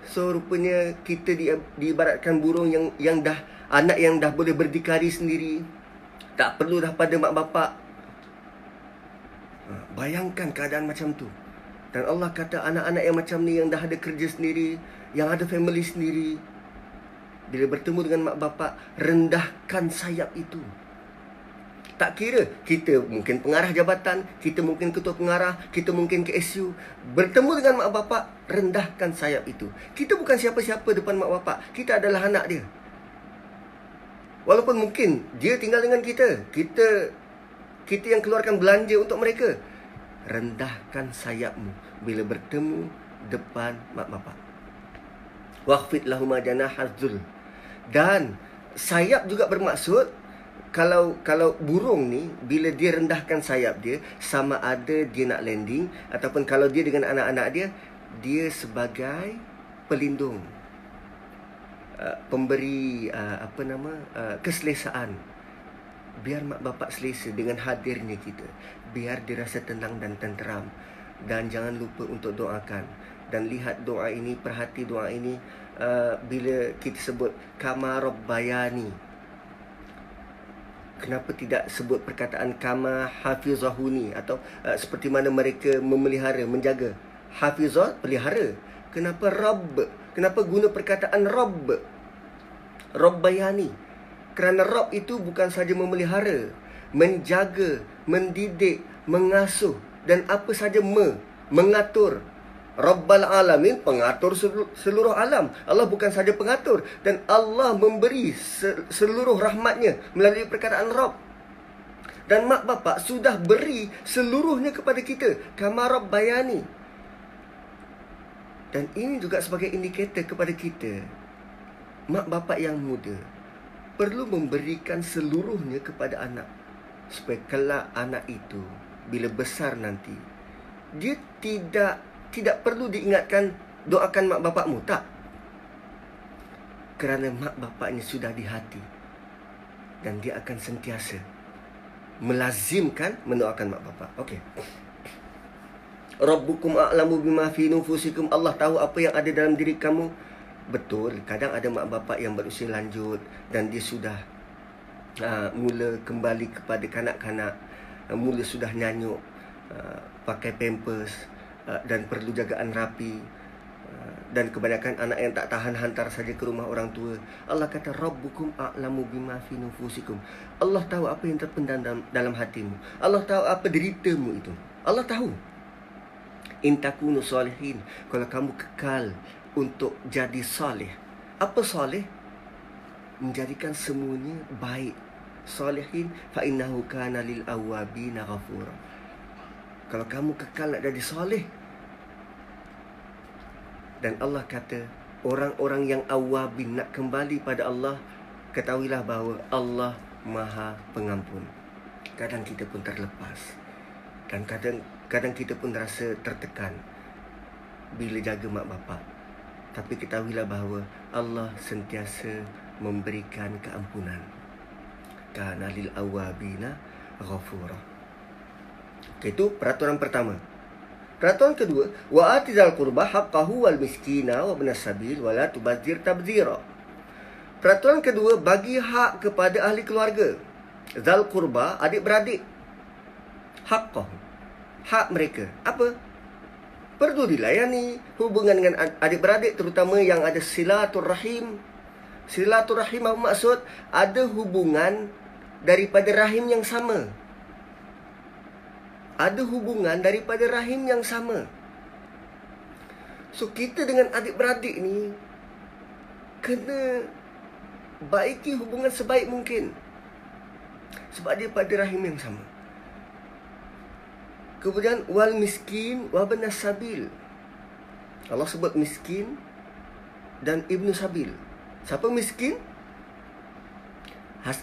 A: So rupanya kita di, diibaratkan burung yang yang dah anak yang dah boleh berdikari sendiri. Tak perlu dah pada mak bapak. Ha, bayangkan keadaan macam tu. Dan Allah kata anak-anak yang macam ni yang dah ada kerja sendiri, yang ada family sendiri, bila bertemu dengan mak bapak, rendahkan sayap itu. Tak kira kita mungkin pengarah jabatan, kita mungkin ketua pengarah, kita mungkin KSU. Bertemu dengan mak bapak, rendahkan sayap itu. Kita bukan siapa-siapa depan mak bapak. Kita adalah anak dia. Walaupun mungkin dia tinggal dengan kita. Kita kita yang keluarkan belanja untuk mereka. Rendahkan sayapmu bila bertemu depan mak bapak. Waqfid lahum janaha dzul. Dan sayap juga bermaksud kalau kalau burung ni bila dia rendahkan sayap dia sama ada dia nak landing ataupun kalau dia dengan anak-anak dia dia sebagai pelindung uh, pemberi uh, apa nama uh, keselesaan biar mak bapak selesa dengan hadirnya kita biar dia rasa tenang dan tenteram. Dan jangan lupa untuk doakan. Dan lihat doa ini perhati doa ini uh, bila kita sebut kama rabbayani. Kenapa tidak sebut perkataan kama hafizahuni? Atau uh, seperti mana mereka memelihara menjaga. Hafizah pelihara. Kenapa rabb? Kenapa guna perkataan rabb? Rabbayani. Kerana rabb itu bukan saja memelihara menjaga mendidik mengasuh dan apa saja me mengatur Rabbal alamin pengatur seluruh alam. Allah bukan saja pengatur dan Allah memberi seluruh rahmatnya melalui perkataan Rabb. Dan mak bapak sudah beri seluruhnya kepada kita. Kama bayani. Dan ini juga sebagai indikator kepada kita mak bapak yang muda perlu memberikan seluruhnya kepada anak supaya kelak anak itu bila besar nanti dia tidak tidak perlu diingatkan doakan mak bapakmu tak kerana mak bapaknya sudah di hati dan dia akan sentiasa melazimkan mendoakan mak bapak okey Rabbukum a'lamu bima fi nufusikum. Allah tahu apa yang ada dalam diri kamu. Betul, kadang ada mak bapak yang berusia lanjut dan dia sudah uh, mula kembali kepada kanak-kanak, uh, mula sudah nyanyuk, uh, pakai pampers uh, dan perlu jagaan rapi. Uh, dan kebanyakan anak yang tak tahan hantar saja ke rumah orang tua. Allah kata Rabbukum a'lamu bima fi nufusikum. Allah tahu apa yang terpendam dalam, dalam hatimu. Allah tahu apa deritamu itu. Allah tahu intakunu salihin kalau kamu kekal untuk jadi salih apa salih menjadikan semuanya baik salihin fa innahu kana lil awabin ghafura kalau kamu kekal nak jadi salih dan Allah kata orang-orang yang awabin nak kembali pada Allah ketahuilah bahawa Allah Maha Pengampun kadang kita pun terlepas dan kadang kadang kita pun rasa tertekan bila jaga mak bapak. Tapi ketahuilah bahawa Allah sentiasa memberikan keampunan. Kana lil awabina ghafura. Okay, itu peraturan pertama. Peraturan kedua, wa atizal qurba haqqahu wal miskina wa ibn sabil wa la tubadzir tabdzira. Peraturan kedua, bagi hak kepada ahli keluarga. Zal qurba, adik-beradik. Haqqahu hak mereka. Apa? Perlu dilayani hubungan dengan adik-beradik terutama yang ada silaturrahim. Silaturrahim apa maksud? Ada hubungan daripada rahim yang sama. Ada hubungan daripada rahim yang sama. So kita dengan adik-beradik ni kena baiki hubungan sebaik mungkin. Sebab dia pada rahim yang sama. Kemudian wal miskin wa bin sabil. Allah sebut miskin dan ibnu sabil. Siapa miskin?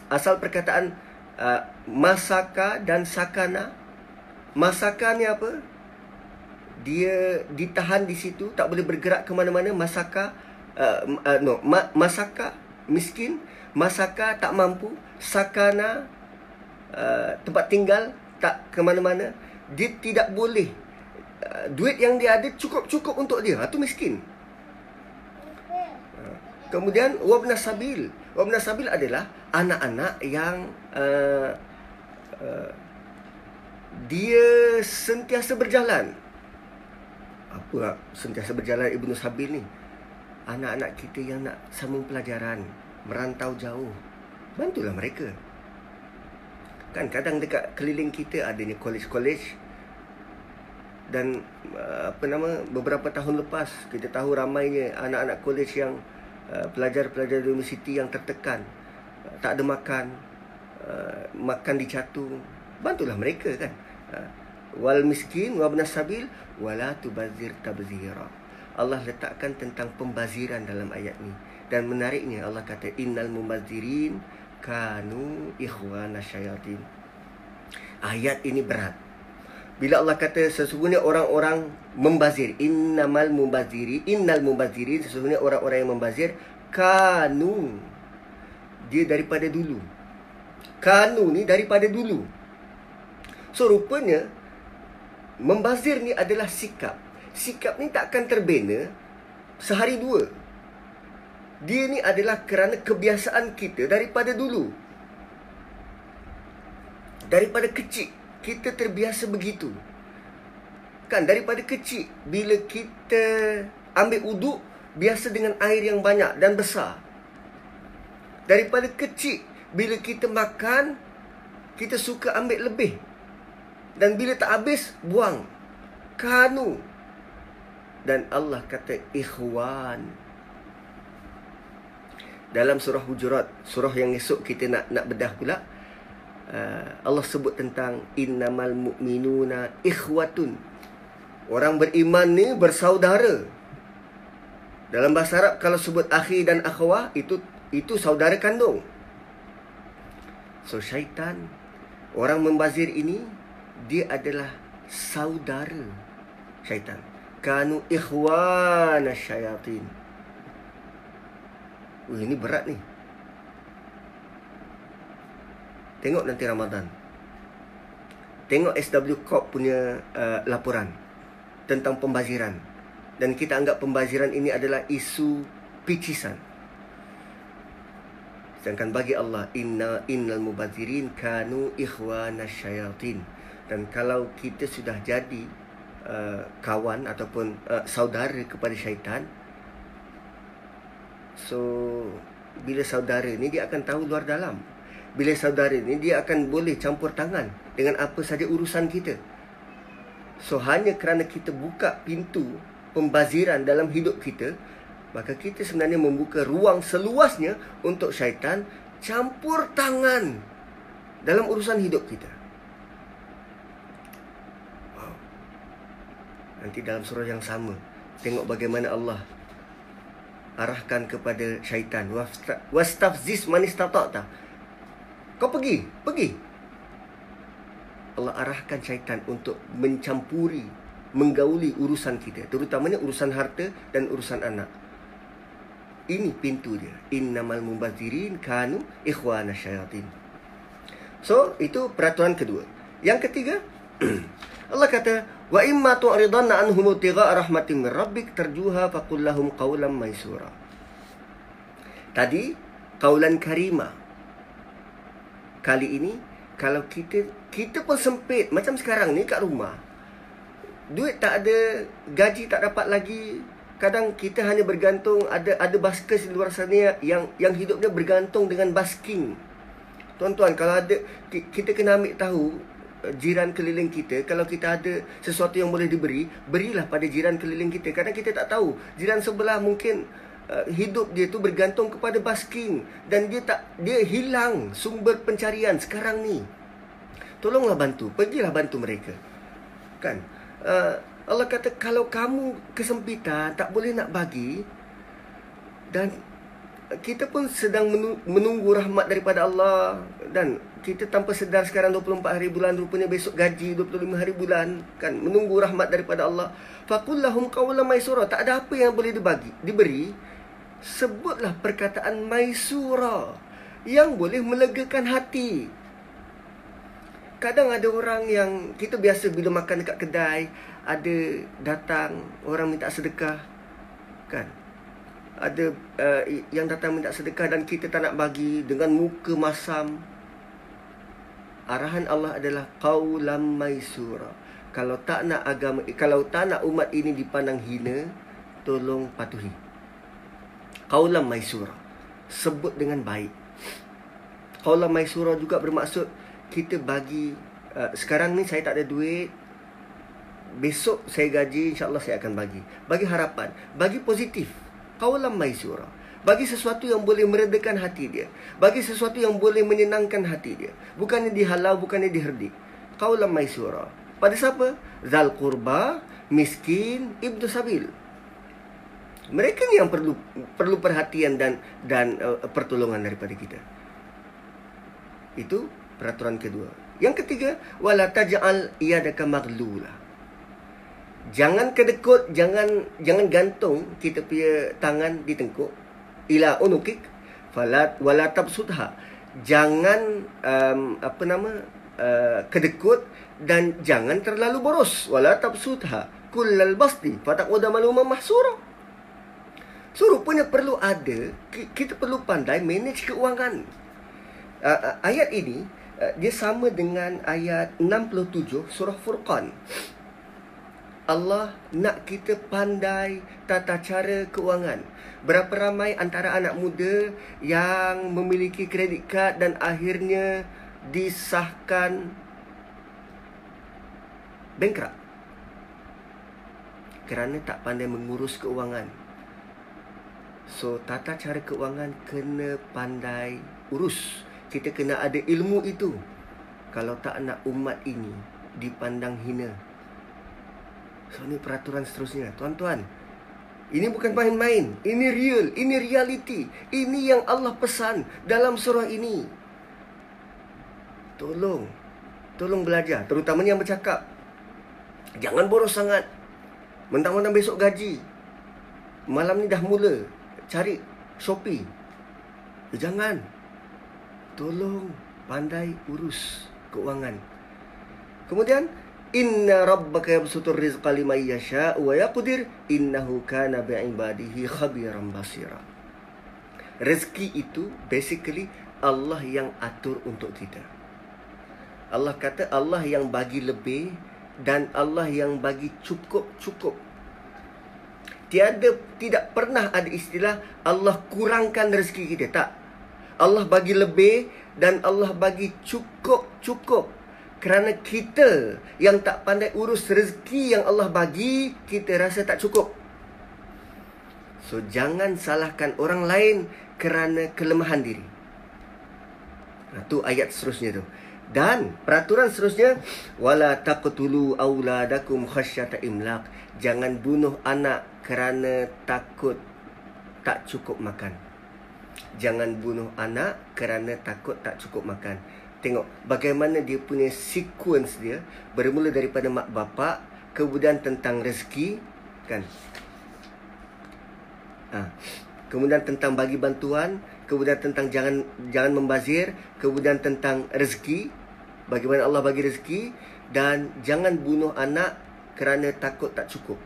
A: Asal perkataan uh, masaka dan sakana. Masaka ni apa? Dia ditahan di situ, tak boleh bergerak ke mana-mana. Masaka, uh, uh, no, Ma- masaka miskin, masaka tak mampu, sakana uh, tempat tinggal tak ke mana-mana dia tidak boleh uh, duit yang dia ada cukup-cukup untuk dia. Itu ha, miskin. Uh, kemudian wabna sabil. Wabna sabil adalah anak-anak yang uh, uh, dia sentiasa berjalan. Apa sentiasa berjalan Ibnu Sabil ni? Anak-anak kita yang nak sambung pelajaran, merantau jauh. Bantulah mereka. Kan kadang dekat keliling kita adanya college-college dan uh, apa nama beberapa tahun lepas kita tahu ramainya anak-anak college yang uh, pelajar-pelajar universiti yang tertekan tak ada makan uh, makan dicatu bantulah mereka kan uh, wal miskin wa sabil wala tubazir tabzira Allah letakkan tentang pembaziran dalam ayat ni dan menariknya Allah kata innal mubazirin kanu ikhwana syayatin. Ayat ini berat. Bila Allah kata sesungguhnya orang-orang membazir, innamal mubaziri, innal mubaziri, sesungguhnya orang-orang yang membazir kanu dia daripada dulu. Kanu ni daripada dulu. So rupanya membazir ni adalah sikap. Sikap ni tak akan terbina sehari dua dia ni adalah kerana kebiasaan kita daripada dulu. Daripada kecil kita terbiasa begitu. Kan daripada kecil bila kita ambil uduk biasa dengan air yang banyak dan besar. Daripada kecil bila kita makan kita suka ambil lebih. Dan bila tak habis buang. Kanu. Dan Allah kata ikhwan dalam surah hujurat surah yang esok kita nak nak bedah pula uh, Allah sebut tentang innamal mu'minuna ikhwatun orang beriman ni bersaudara Dalam bahasa Arab kalau sebut akhi dan akhwah itu itu saudara kandung. So syaitan orang membazir ini dia adalah saudara syaitan. Kanu ikhwana syayatin. Oh, ini berat ni. Tengok nanti Ramadan. Tengok SW Corp punya uh, laporan tentang pembaziran dan kita anggap pembaziran ini adalah isu picisan. Sedangkan bagi Allah inna innal mubazirin kanu ikhwana syayatin. Dan kalau kita sudah jadi uh, kawan ataupun uh, saudara kepada syaitan so bila saudara ni dia akan tahu luar dalam. Bila saudara ni dia akan boleh campur tangan dengan apa saja urusan kita. So hanya kerana kita buka pintu pembaziran dalam hidup kita, maka kita sebenarnya membuka ruang seluasnya untuk syaitan campur tangan dalam urusan hidup kita. Wow. Nanti dalam surah yang sama, tengok bagaimana Allah arahkan kepada syaitan. Wastafziz man istata'ta. Kau pergi, pergi. Allah arahkan syaitan untuk mencampuri menggauli urusan kita terutamanya urusan harta dan urusan anak ini pintu dia. Innamal mubazirin kanu ikhwana syayatin. So itu peraturan kedua. Yang ketiga Allah kata wa imma tu'ridanna anhum tigha rahmatin min rabbik tarjuha faqul lahum qawlan maysura tadi qaulan karima. Kali ini kalau kita kita pun sempit macam sekarang ni kat rumah duit tak ada, gaji tak dapat lagi. Kadang kita hanya bergantung ada ada baskers di luar sana yang yang hidupnya bergantung dengan basking. Tuan-tuan, kalau ada kita kena ambil tahu eh, jiran keliling kita kalau kita ada sesuatu yang boleh diberi berilah pada jiran keliling kita. Kadang kita tak tahu jiran sebelah mungkin uh, hidup dia tu bergantung kepada basking dan dia tak dia hilang sumber pencarian sekarang ni. Tolonglah bantu pergilah bantu mereka. Kan? Uh, Allah kata kalau kamu kesempitan tak boleh nak bagi dan kita pun sedang menunggu rahmat daripada Allah dan kita tanpa sedar sekarang 24 hari bulan rupanya besok gaji 25 hari bulan kan menunggu rahmat daripada Allah. Faqullahum qawlan maisura. Tak ada apa yang boleh dibagi diberi. Sebutlah perkataan maisura yang boleh melegakan hati. Kadang ada orang yang kita biasa bila makan dekat kedai ada datang orang minta sedekah kan? Ada uh, yang datang minta sedekah dan kita tak nak bagi dengan muka masam. Arahan Allah adalah qaulam maisura. Kalau tak nak agama kalau tak nak umat ini dipandang hina tolong patuhi. Qaulam maisura. Sebut dengan baik. Qaulam maisura juga bermaksud kita bagi uh, sekarang ni saya tak ada duit besok saya gaji insyaallah saya akan bagi. Bagi harapan bagi positif. Kawalam maisura bagi sesuatu yang boleh meredakan hati dia. Bagi sesuatu yang boleh menyenangkan hati dia. Bukannya dihalau bukannya diherdik. Kawalam maisura pada siapa? Zal qurba miskin ibnu sabil. Mereka ni yang perlu perlu perhatian dan dan uh, pertolongan daripada kita. Itu peraturan kedua. Yang ketiga, wala taj'al yadaka maghlula. Jangan kedekut, jangan jangan gantung kita punya tangan di tengkuk ila unukik falat wala tabsudha. Jangan um, apa nama uh, kedekut dan jangan terlalu boros wala tabsudha kullal basti fataqud maluma mahsura. So rupanya perlu ada kita perlu pandai manage keuangan. Uh, uh, ayat ini Eh, dia sama dengan ayat 67 surah Furqan. Allah nak kita pandai tata cara keuangan. Berapa ramai antara anak muda yang memiliki kredit kad dan akhirnya disahkan bankrupt kerana tak pandai mengurus keuangan. So tata cara keuangan kena pandai urus kita kena ada ilmu itu kalau tak nak umat ini dipandang hina so ni peraturan seterusnya tuan-tuan Ini bukan main-main. Ini real. Ini reality. Ini yang Allah pesan dalam surah ini. Tolong. Tolong belajar. Terutamanya yang bercakap. Jangan boros sangat. Mentang-mentang besok gaji. Malam ni dah mula. Cari Shopee. Eh, jangan. Tolong. Pandai urus keuangan. Kemudian, Inna rabbaka yabsutur rizqa liman yasha wa yaqdir innahu kana bi'ibadihi khabiran basira. Rezeki itu basically Allah yang atur untuk kita. Allah kata Allah yang bagi lebih dan Allah yang bagi cukup-cukup. Tiada tidak pernah ada istilah Allah kurangkan rezeki kita tak. Allah bagi lebih dan Allah bagi cukup-cukup kerana kita yang tak pandai urus rezeki yang Allah bagi, kita rasa tak cukup. So jangan salahkan orang lain kerana kelemahan diri. Itu nah, ayat seterusnya tu. Dan peraturan seterusnya wala taqtulu auladakum khasyata imlaq. Jangan bunuh anak kerana takut tak cukup makan. Jangan bunuh anak kerana takut tak cukup makan tengok bagaimana dia punya sequence dia bermula daripada mak bapak kemudian tentang rezeki kan? Ha. kemudian tentang bagi bantuan kemudian tentang jangan jangan membazir kemudian tentang rezeki bagaimana Allah bagi rezeki dan jangan bunuh anak kerana takut tak cukup.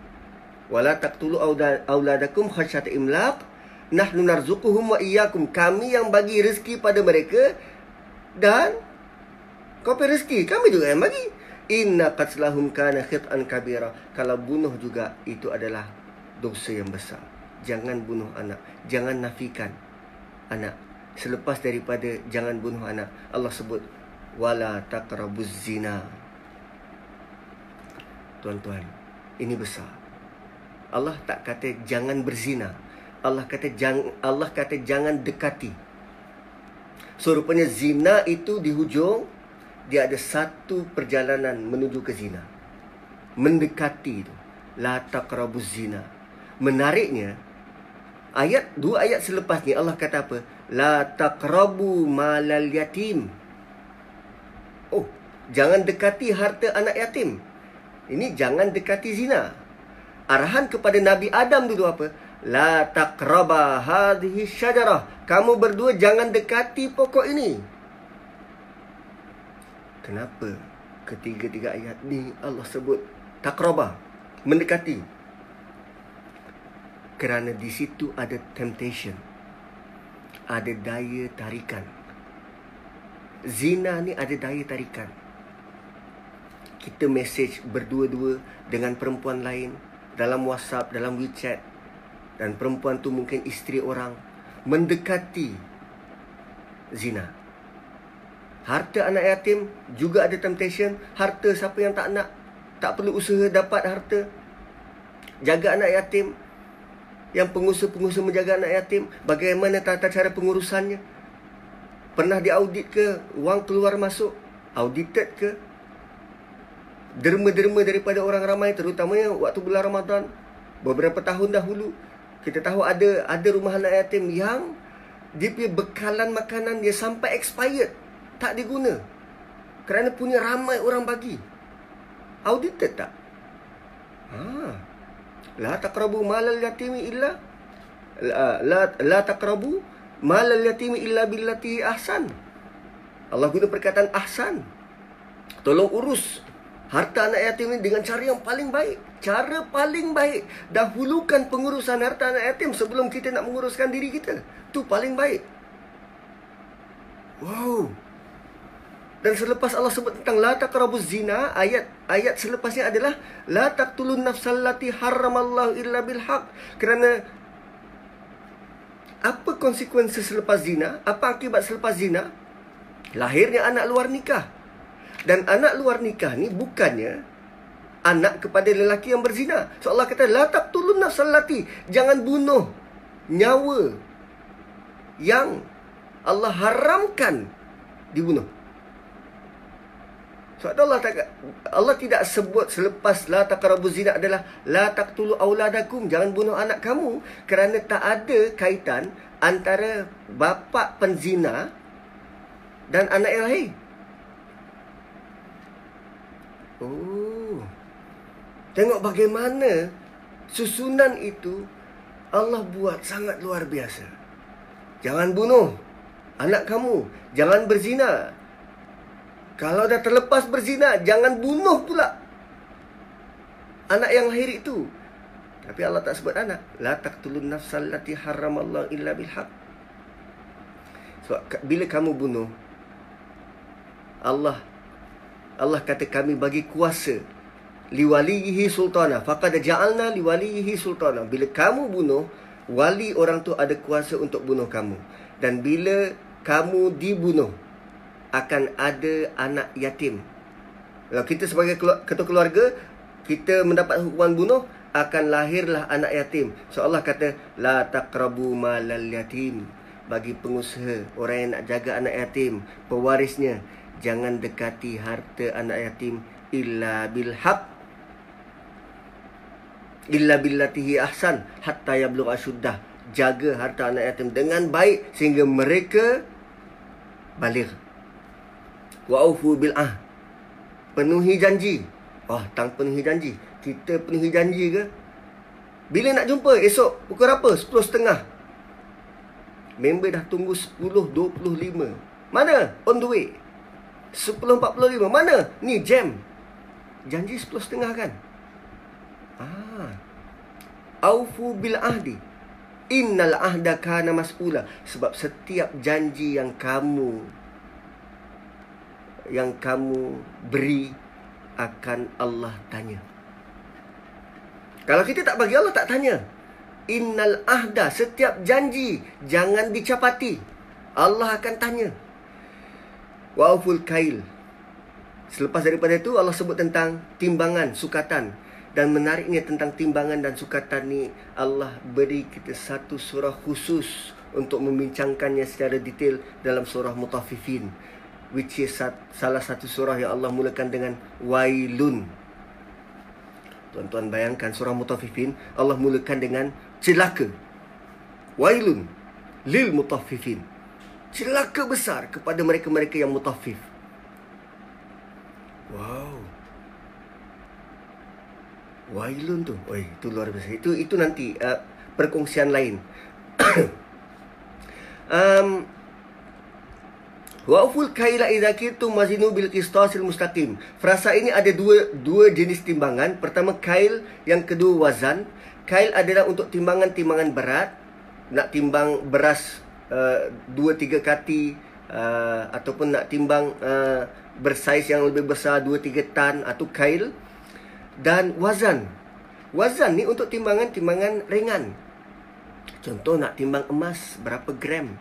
A: Wala taqtulu auladakum khasyata imlaq nahnu narzuquhum wa iyyakum. Kami yang bagi rezeki pada mereka dan kau rezeki, kami juga yang bagi. Inna qatlahum kana khit'an kabira. Kalau bunuh juga itu adalah dosa yang besar. Jangan bunuh anak, jangan nafikan anak. Selepas daripada jangan bunuh anak, Allah sebut wala taqrabuz zina. Tuan-tuan, ini besar. Allah tak kata jangan berzina. Allah kata jangan Allah kata jangan dekati. So rupanya zina itu di hujung dia ada satu perjalanan menuju ke zina. Mendekati itu. La taqrabuz zina. Menariknya, ayat dua ayat selepas ni Allah kata apa? La taqrabu malal yatim. Oh, jangan dekati harta anak yatim. Ini jangan dekati zina. Arahan kepada Nabi Adam dulu apa? La taqraba hadhihi syajarah. Kamu berdua jangan dekati pokok ini. Kenapa ketiga-tiga ayat ni Allah sebut takraba mendekati? Kerana di situ ada temptation ada daya tarikan. Zina ni ada daya tarikan. Kita message berdua-dua dengan perempuan lain dalam WhatsApp dalam WeChat dan perempuan tu mungkin isteri orang mendekati zina Harta anak yatim juga ada temptation. Harta siapa yang tak nak, tak perlu usaha dapat harta. Jaga anak yatim. Yang pengusaha-pengusaha menjaga anak yatim, bagaimana tata cara pengurusannya? Pernah diaudit ke wang keluar masuk? Audited ke? Derma-derma daripada orang ramai terutamanya waktu bulan Ramadan beberapa tahun dahulu kita tahu ada ada rumah anak yatim yang dia punya bekalan makanan dia sampai expired tak diguna. Kerana punya ramai orang bagi. Audited tak? Ha. La taqrabu malal yatimi illa la la, la taqrabu malal yatimi illa billati ahsan. Allah guna perkataan ahsan. Tolong urus harta anak yatim ini dengan cara yang paling baik. Cara paling baik. Dahulukan pengurusan harta anak yatim sebelum kita nak menguruskan diri kita. Tu paling baik. Wow dan selepas Allah sebut tentang la taqrabuz zina, ayat ayat selepasnya adalah la taqtulun nafsal lati haramallahu illa bil haq. Kerana apa konsekuensi selepas zina? Apa akibat selepas zina? Lahirnya anak luar nikah. Dan anak luar nikah ni bukannya anak kepada lelaki yang berzina. So Allah kata la taqtulun nafsal lati, jangan bunuh nyawa yang Allah haramkan dibunuh. Sebab Allah tak Allah tidak sebut selepas la taqrabu zina adalah la taqtulu auladakum jangan bunuh anak kamu kerana tak ada kaitan antara bapa penzina dan anak yang lahir. Oh. Tengok bagaimana susunan itu Allah buat sangat luar biasa. Jangan bunuh anak kamu, jangan berzina, kalau dah terlepas berzina, jangan bunuh pula anak yang lahir itu. Tapi Allah tak sebut anak. La taqtulun nafsal lati haramallahu illa bilhaq. Sebab bila kamu bunuh Allah Allah kata kami bagi kuasa liwalihi sultana faqad ja'alna liwalihi sultana bila kamu bunuh wali orang tu ada kuasa untuk bunuh kamu dan bila kamu dibunuh akan ada anak yatim. Kalau kita sebagai ketua keluarga, kita mendapat hukuman bunuh, akan lahirlah anak yatim. So Allah kata, La taqrabu malal yatim. Bagi pengusaha, orang yang nak jaga anak yatim, pewarisnya, jangan dekati harta anak yatim illa bil haq illa billatihi ahsan hatta yablugh ashuddah jaga harta anak yatim dengan baik sehingga mereka balik wa aufu bil ah. Penuhi janji. Oh tang penuhi janji. Kita penuhi janji ke? Bila nak jumpa? Esok pukul berapa? 10.30 member dah tunggu 10.25 mana on the way? 10.45 mana? Ni jam. Janji 10.30 kan? Ah. Aufu bil ahdi. Innal ahda kana mas'ula. Sebab setiap janji yang kamu yang kamu beri akan Allah tanya. Kalau kita tak bagi Allah tak tanya. Innal ahda setiap janji jangan dicapati. Allah akan tanya. Wa'uful kail. Selepas daripada itu Allah sebut tentang timbangan, sukatan dan menariknya tentang timbangan dan sukatan ni Allah beri kita satu surah khusus untuk membincangkannya secara detail dalam surah Mutaffifin which is salah satu surah yang Allah mulakan dengan wailun. Tuan-tuan bayangkan surah Mutaffifin Allah mulakan dengan celaka. Wailun lil mutaffifin. Celaka besar kepada mereka-mereka yang mutaffif. Wow. Wailun tu. Oi, itu luar biasa. Itu itu nanti uh, perkongsian lain. um, Wa'ful kaila idza kitum mazinu bil qistasil mustaqim. Frasa ini ada dua dua jenis timbangan. Pertama kail, yang kedua wazan. Kail adalah untuk timbangan-timbangan berat. Nak timbang beras uh, dua tiga kati uh, ataupun nak timbang uh, bersaiz yang lebih besar dua tiga tan atau kail. Dan wazan. Wazan ni untuk timbangan-timbangan ringan. Contoh nak timbang emas berapa gram?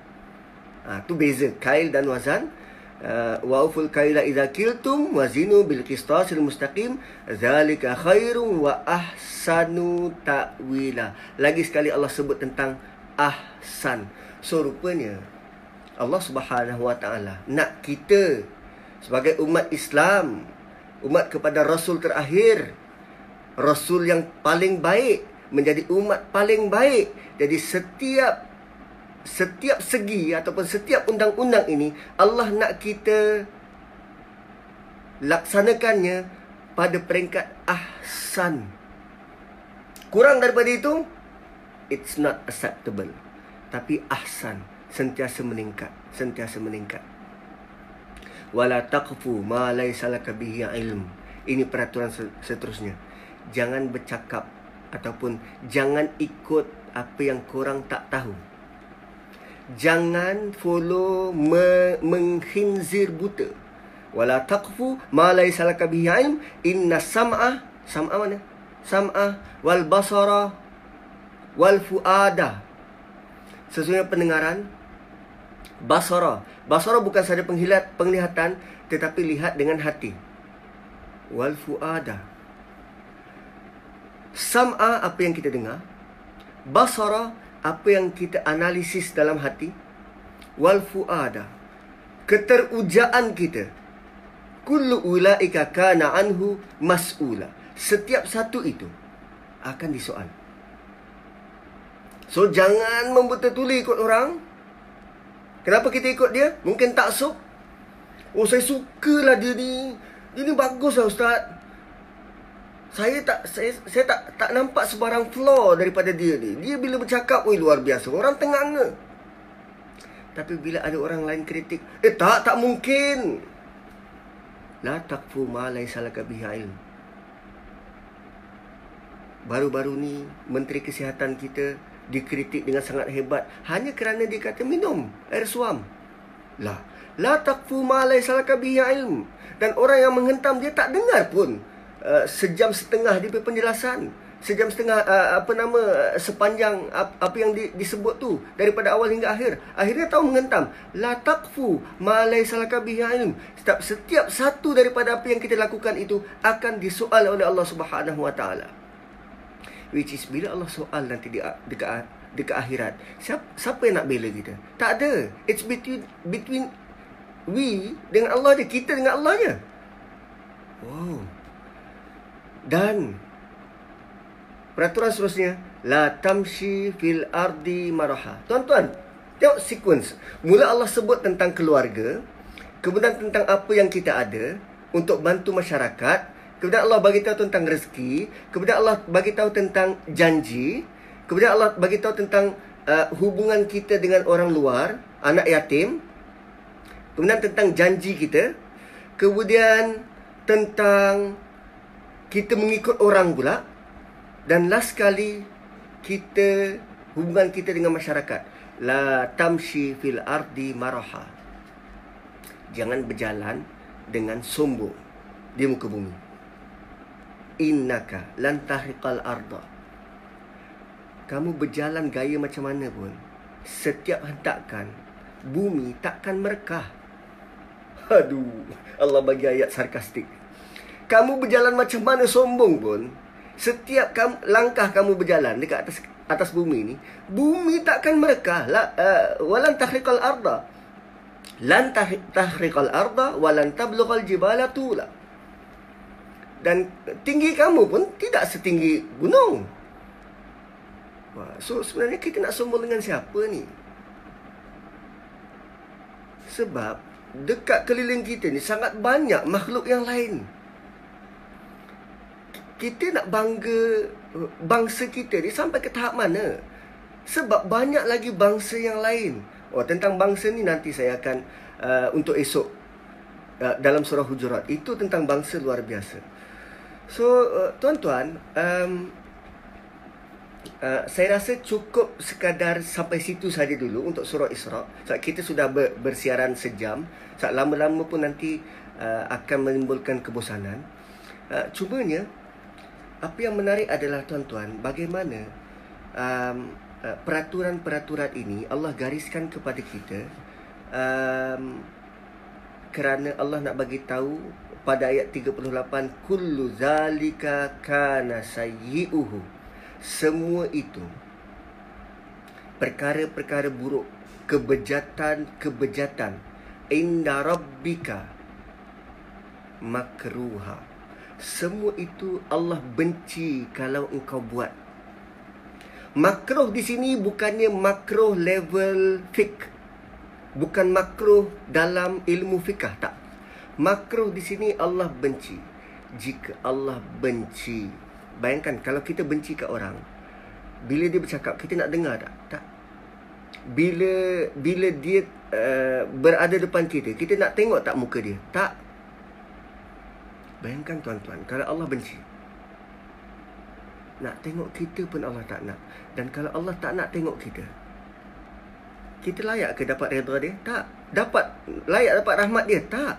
A: Ha, tu beza kail dan wazan. Uh, wa uful kaila idza kiltum wazinu bil qistasil mustaqim zalika khairun wa ahsanu ta'wila. Lagi sekali Allah sebut tentang ahsan. So rupanya Allah Subhanahu wa taala nak kita sebagai umat Islam, umat kepada rasul terakhir, rasul yang paling baik menjadi umat paling baik. Jadi setiap setiap segi ataupun setiap undang-undang ini Allah nak kita laksanakannya pada peringkat ahsan. Kurang daripada itu it's not acceptable. Tapi ahsan sentiasa meningkat, sentiasa meningkat. Wala taqfu ma laysa laka bihi ilm. Ini peraturan seterusnya. Jangan bercakap ataupun jangan ikut apa yang korang tak tahu jangan follow me- mengkhinzir buta. Wala taqfu ma laysa laka bihi ilm. Inna sam'a sam'a mana? Sam'a wal basara wal fuada. Sesungguhnya pendengaran basara. Basara bukan sahaja penghilat penglihatan tetapi lihat dengan hati. Wal fuada. Sam'a apa yang kita dengar? Basara apa yang kita analisis dalam hati wal fuada keterujaan kita kullu ulaika kana anhu mas'ula. Setiap satu itu akan disoal. So jangan membetul-tuli ikut orang. Kenapa kita ikut dia? Mungkin tak sok. Oh saya sukalah dia ni. Dia ni baguslah ustaz. Saya tak saya, saya tak tak nampak sebarang flaw daripada dia ni. Dia bila bercakap oi luar biasa. Orang tengah Tapi bila ada orang lain kritik, eh tak tak mungkin. La takfu ma laysa laka. Baru-baru ni Menteri Kesihatan kita dikritik dengan sangat hebat hanya kerana dia kata minum air suam. Lah, la taqfu ma laysa laka ilm. Dan orang yang menghentam dia tak dengar pun uh, sejam setengah dia penjelasan. Sejam setengah uh, apa nama uh, sepanjang ap, apa yang di, disebut tu daripada awal hingga akhir. Akhirnya tahu menghentam. La taqfu ma laysa laka ilm. Setiap, setiap satu daripada apa yang kita lakukan itu akan disoal oleh Allah Subhanahu wa taala which is bila Allah soal nanti di dekat dekat akhirat siapa siapa yang nak bela kita tak ada it's between between we dengan Allah je kita dengan Allah je wow dan peraturan seterusnya la tamshi fil ardi maraha tuan-tuan tengok sequence mula Allah sebut tentang keluarga kemudian tentang apa yang kita ada untuk bantu masyarakat Kemudian Allah bagi tahu tentang rezeki, kemudian Allah bagi tahu tentang janji, kemudian Allah bagi tahu tentang uh, hubungan kita dengan orang luar, anak yatim. Kemudian tentang janji kita. Kemudian tentang kita mengikut orang pula. Dan last sekali kita hubungan kita dengan masyarakat. La tamshi fil ardi maraha. Jangan berjalan dengan sombong di muka bumi innaka lan tahriqal arda kamu berjalan gaya macam mana pun setiap hentakan bumi takkan merekah aduh Allah bagi ayat sarkastik kamu berjalan macam mana sombong pun setiap kamu, langkah kamu berjalan dekat atas atas bumi ni bumi takkan merekah la uh, walan tahriqal arda lan tahriqal arda walan tablughal jibala tula dan tinggi kamu pun tidak setinggi gunung. So sebenarnya kita nak sombong dengan siapa ni? Sebab dekat keliling kita ni sangat banyak makhluk yang lain. Kita nak bangga bangsa kita ni sampai ke tahap mana? Sebab banyak lagi bangsa yang lain. Oh, tentang bangsa ni nanti saya akan uh, untuk esok uh, dalam surah Hujurat. Itu tentang bangsa luar biasa. So uh, tuan-tuan um, uh, Saya rasa cukup sekadar sampai situ saja dulu Untuk surah Isra Sebab kita sudah ber- bersiaran sejam Sebab lama-lama pun nanti uh, Akan menimbulkan kebosanan uh, Cumanya Apa yang menarik adalah tuan-tuan Bagaimana um, uh, Peraturan-peraturan ini Allah gariskan kepada kita um, Kerana Allah nak bagi tahu pada ayat 38 kullu zalika kana sayyi'uhu. Semua itu perkara-perkara buruk kebejatan-kebejatan inda rabbika makruha semua itu Allah benci kalau engkau buat makruh di sini bukannya makruh level fik bukan makruh dalam ilmu fikah tak Makruh di sini Allah benci. Jika Allah benci, bayangkan kalau kita benci kat orang, bila dia bercakap kita nak dengar tak? Tak. Bila bila dia uh, berada depan kita, kita nak tengok tak muka dia? Tak. Bayangkan tuan-tuan, kalau Allah benci. Nak tengok kita pun Allah tak nak. Dan kalau Allah tak nak tengok kita, kita layak ke dapat redha dia? Tak. Dapat layak dapat rahmat dia? Tak.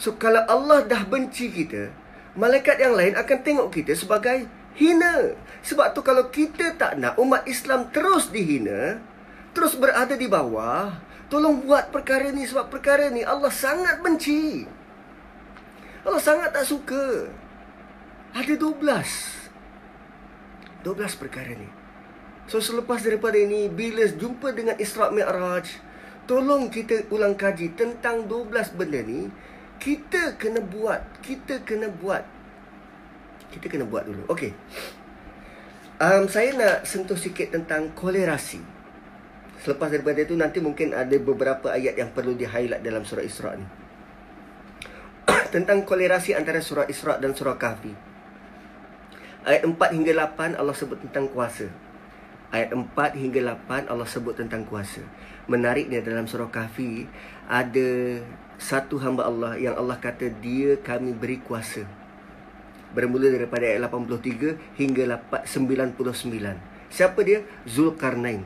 A: So kalau Allah dah benci kita, malaikat yang lain akan tengok kita sebagai hina. Sebab tu kalau kita tak nak umat Islam terus dihina, terus berada di bawah, tolong buat perkara ni sebab perkara ni Allah sangat benci. Allah sangat tak suka. Ada 12. 12 perkara ni. So selepas daripada ini, bila jumpa dengan Isra' Mi'raj, tolong kita ulang kaji tentang 12 benda ni kita kena buat, kita kena buat. Kita kena buat dulu. Okey. Um, saya nak sentuh sikit tentang kolerasi. Selepas daripada itu nanti mungkin ada beberapa ayat yang perlu di-highlight dalam surah Isra ni. Tentang kolerasi antara surah Isra dan surah Kahfi. Ayat 4 hingga 8 Allah sebut tentang kuasa. Ayat 4 hingga 8 Allah sebut tentang kuasa. Menariknya dalam surah Kahfi ada satu hamba Allah yang Allah kata dia kami beri kuasa. Bermula daripada ayat 83 hingga 99. Siapa dia? Zulkarnain.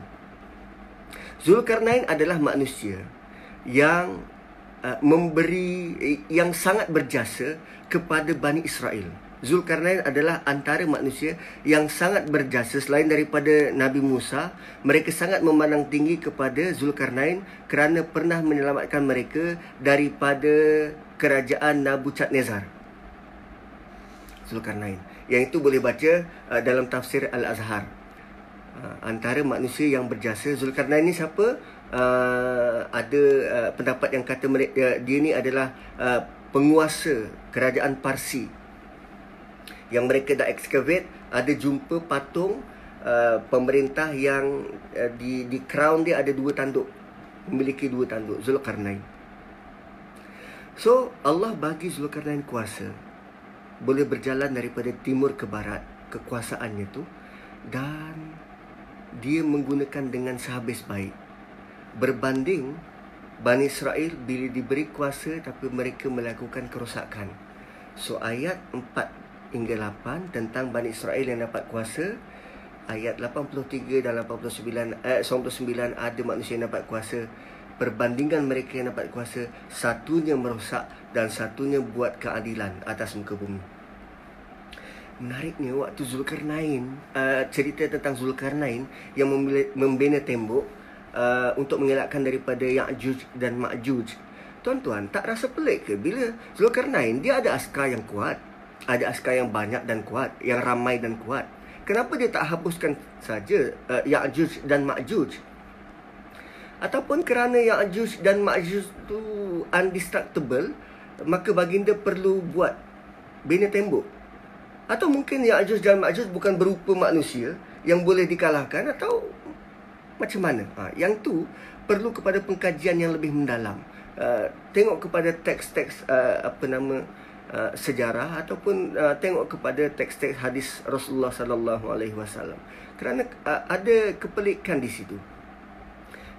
A: Zulkarnain adalah manusia yang uh, memberi yang sangat berjasa kepada Bani Israel. Zulkarnain adalah antara manusia yang sangat berjasa selain daripada Nabi Musa. Mereka sangat memandang tinggi kepada Zulkarnain kerana pernah menyelamatkan mereka daripada kerajaan Nabucadnezzar. Zulkarnain. Yang itu boleh baca uh, dalam tafsir Al-Azhar. Uh, antara manusia yang berjasa Zulkarnain ni siapa? Uh, ada uh, pendapat yang kata mereka, uh, dia ni adalah uh, penguasa kerajaan Parsi. Yang mereka dah excavate ada jumpa patung uh, pemerintah yang uh, di di crown dia ada dua tanduk. Memiliki dua tanduk Zulkarnain. So Allah bagi Zulkarnain kuasa. Boleh berjalan daripada timur ke barat kekuasaannya tu. Dan dia menggunakan dengan sehabis baik berbanding Bani Israel bila diberi kuasa tapi mereka melakukan kerosakan. So ayat hingga 8 tentang Bani Israel yang dapat kuasa ayat 83 dan 89 ayat 99 ada manusia yang dapat kuasa. Perbandingan mereka yang dapat kuasa satunya merosak dan satunya buat keadilan atas muka bumi. Menariknya waktu Zulkarnain uh, cerita tentang Zulkarnain yang membina tembok uh, untuk mengelakkan daripada Ya'juj dan Ma'juj tuan-tuan tak rasa pelik ke bila Zulkarnain dia ada askar yang kuat ada askar yang banyak dan kuat, yang ramai dan kuat. Kenapa dia tak hapuskan saja uh, Ya'juj dan Ma'juj? Ataupun kerana Ya'juj dan Ma'juj tu undestructible, maka baginda perlu buat bina tembok. Atau mungkin Ya'juj dan Ma'juj bukan berupa manusia yang boleh dikalahkan atau macam mana? Ha, yang tu perlu kepada pengkajian yang lebih mendalam. Uh, tengok kepada teks-teks uh, apa nama Uh, sejarah ataupun uh, tengok kepada teks-teks hadis Rasulullah sallallahu alaihi wasallam kerana uh, ada kepelikan di situ.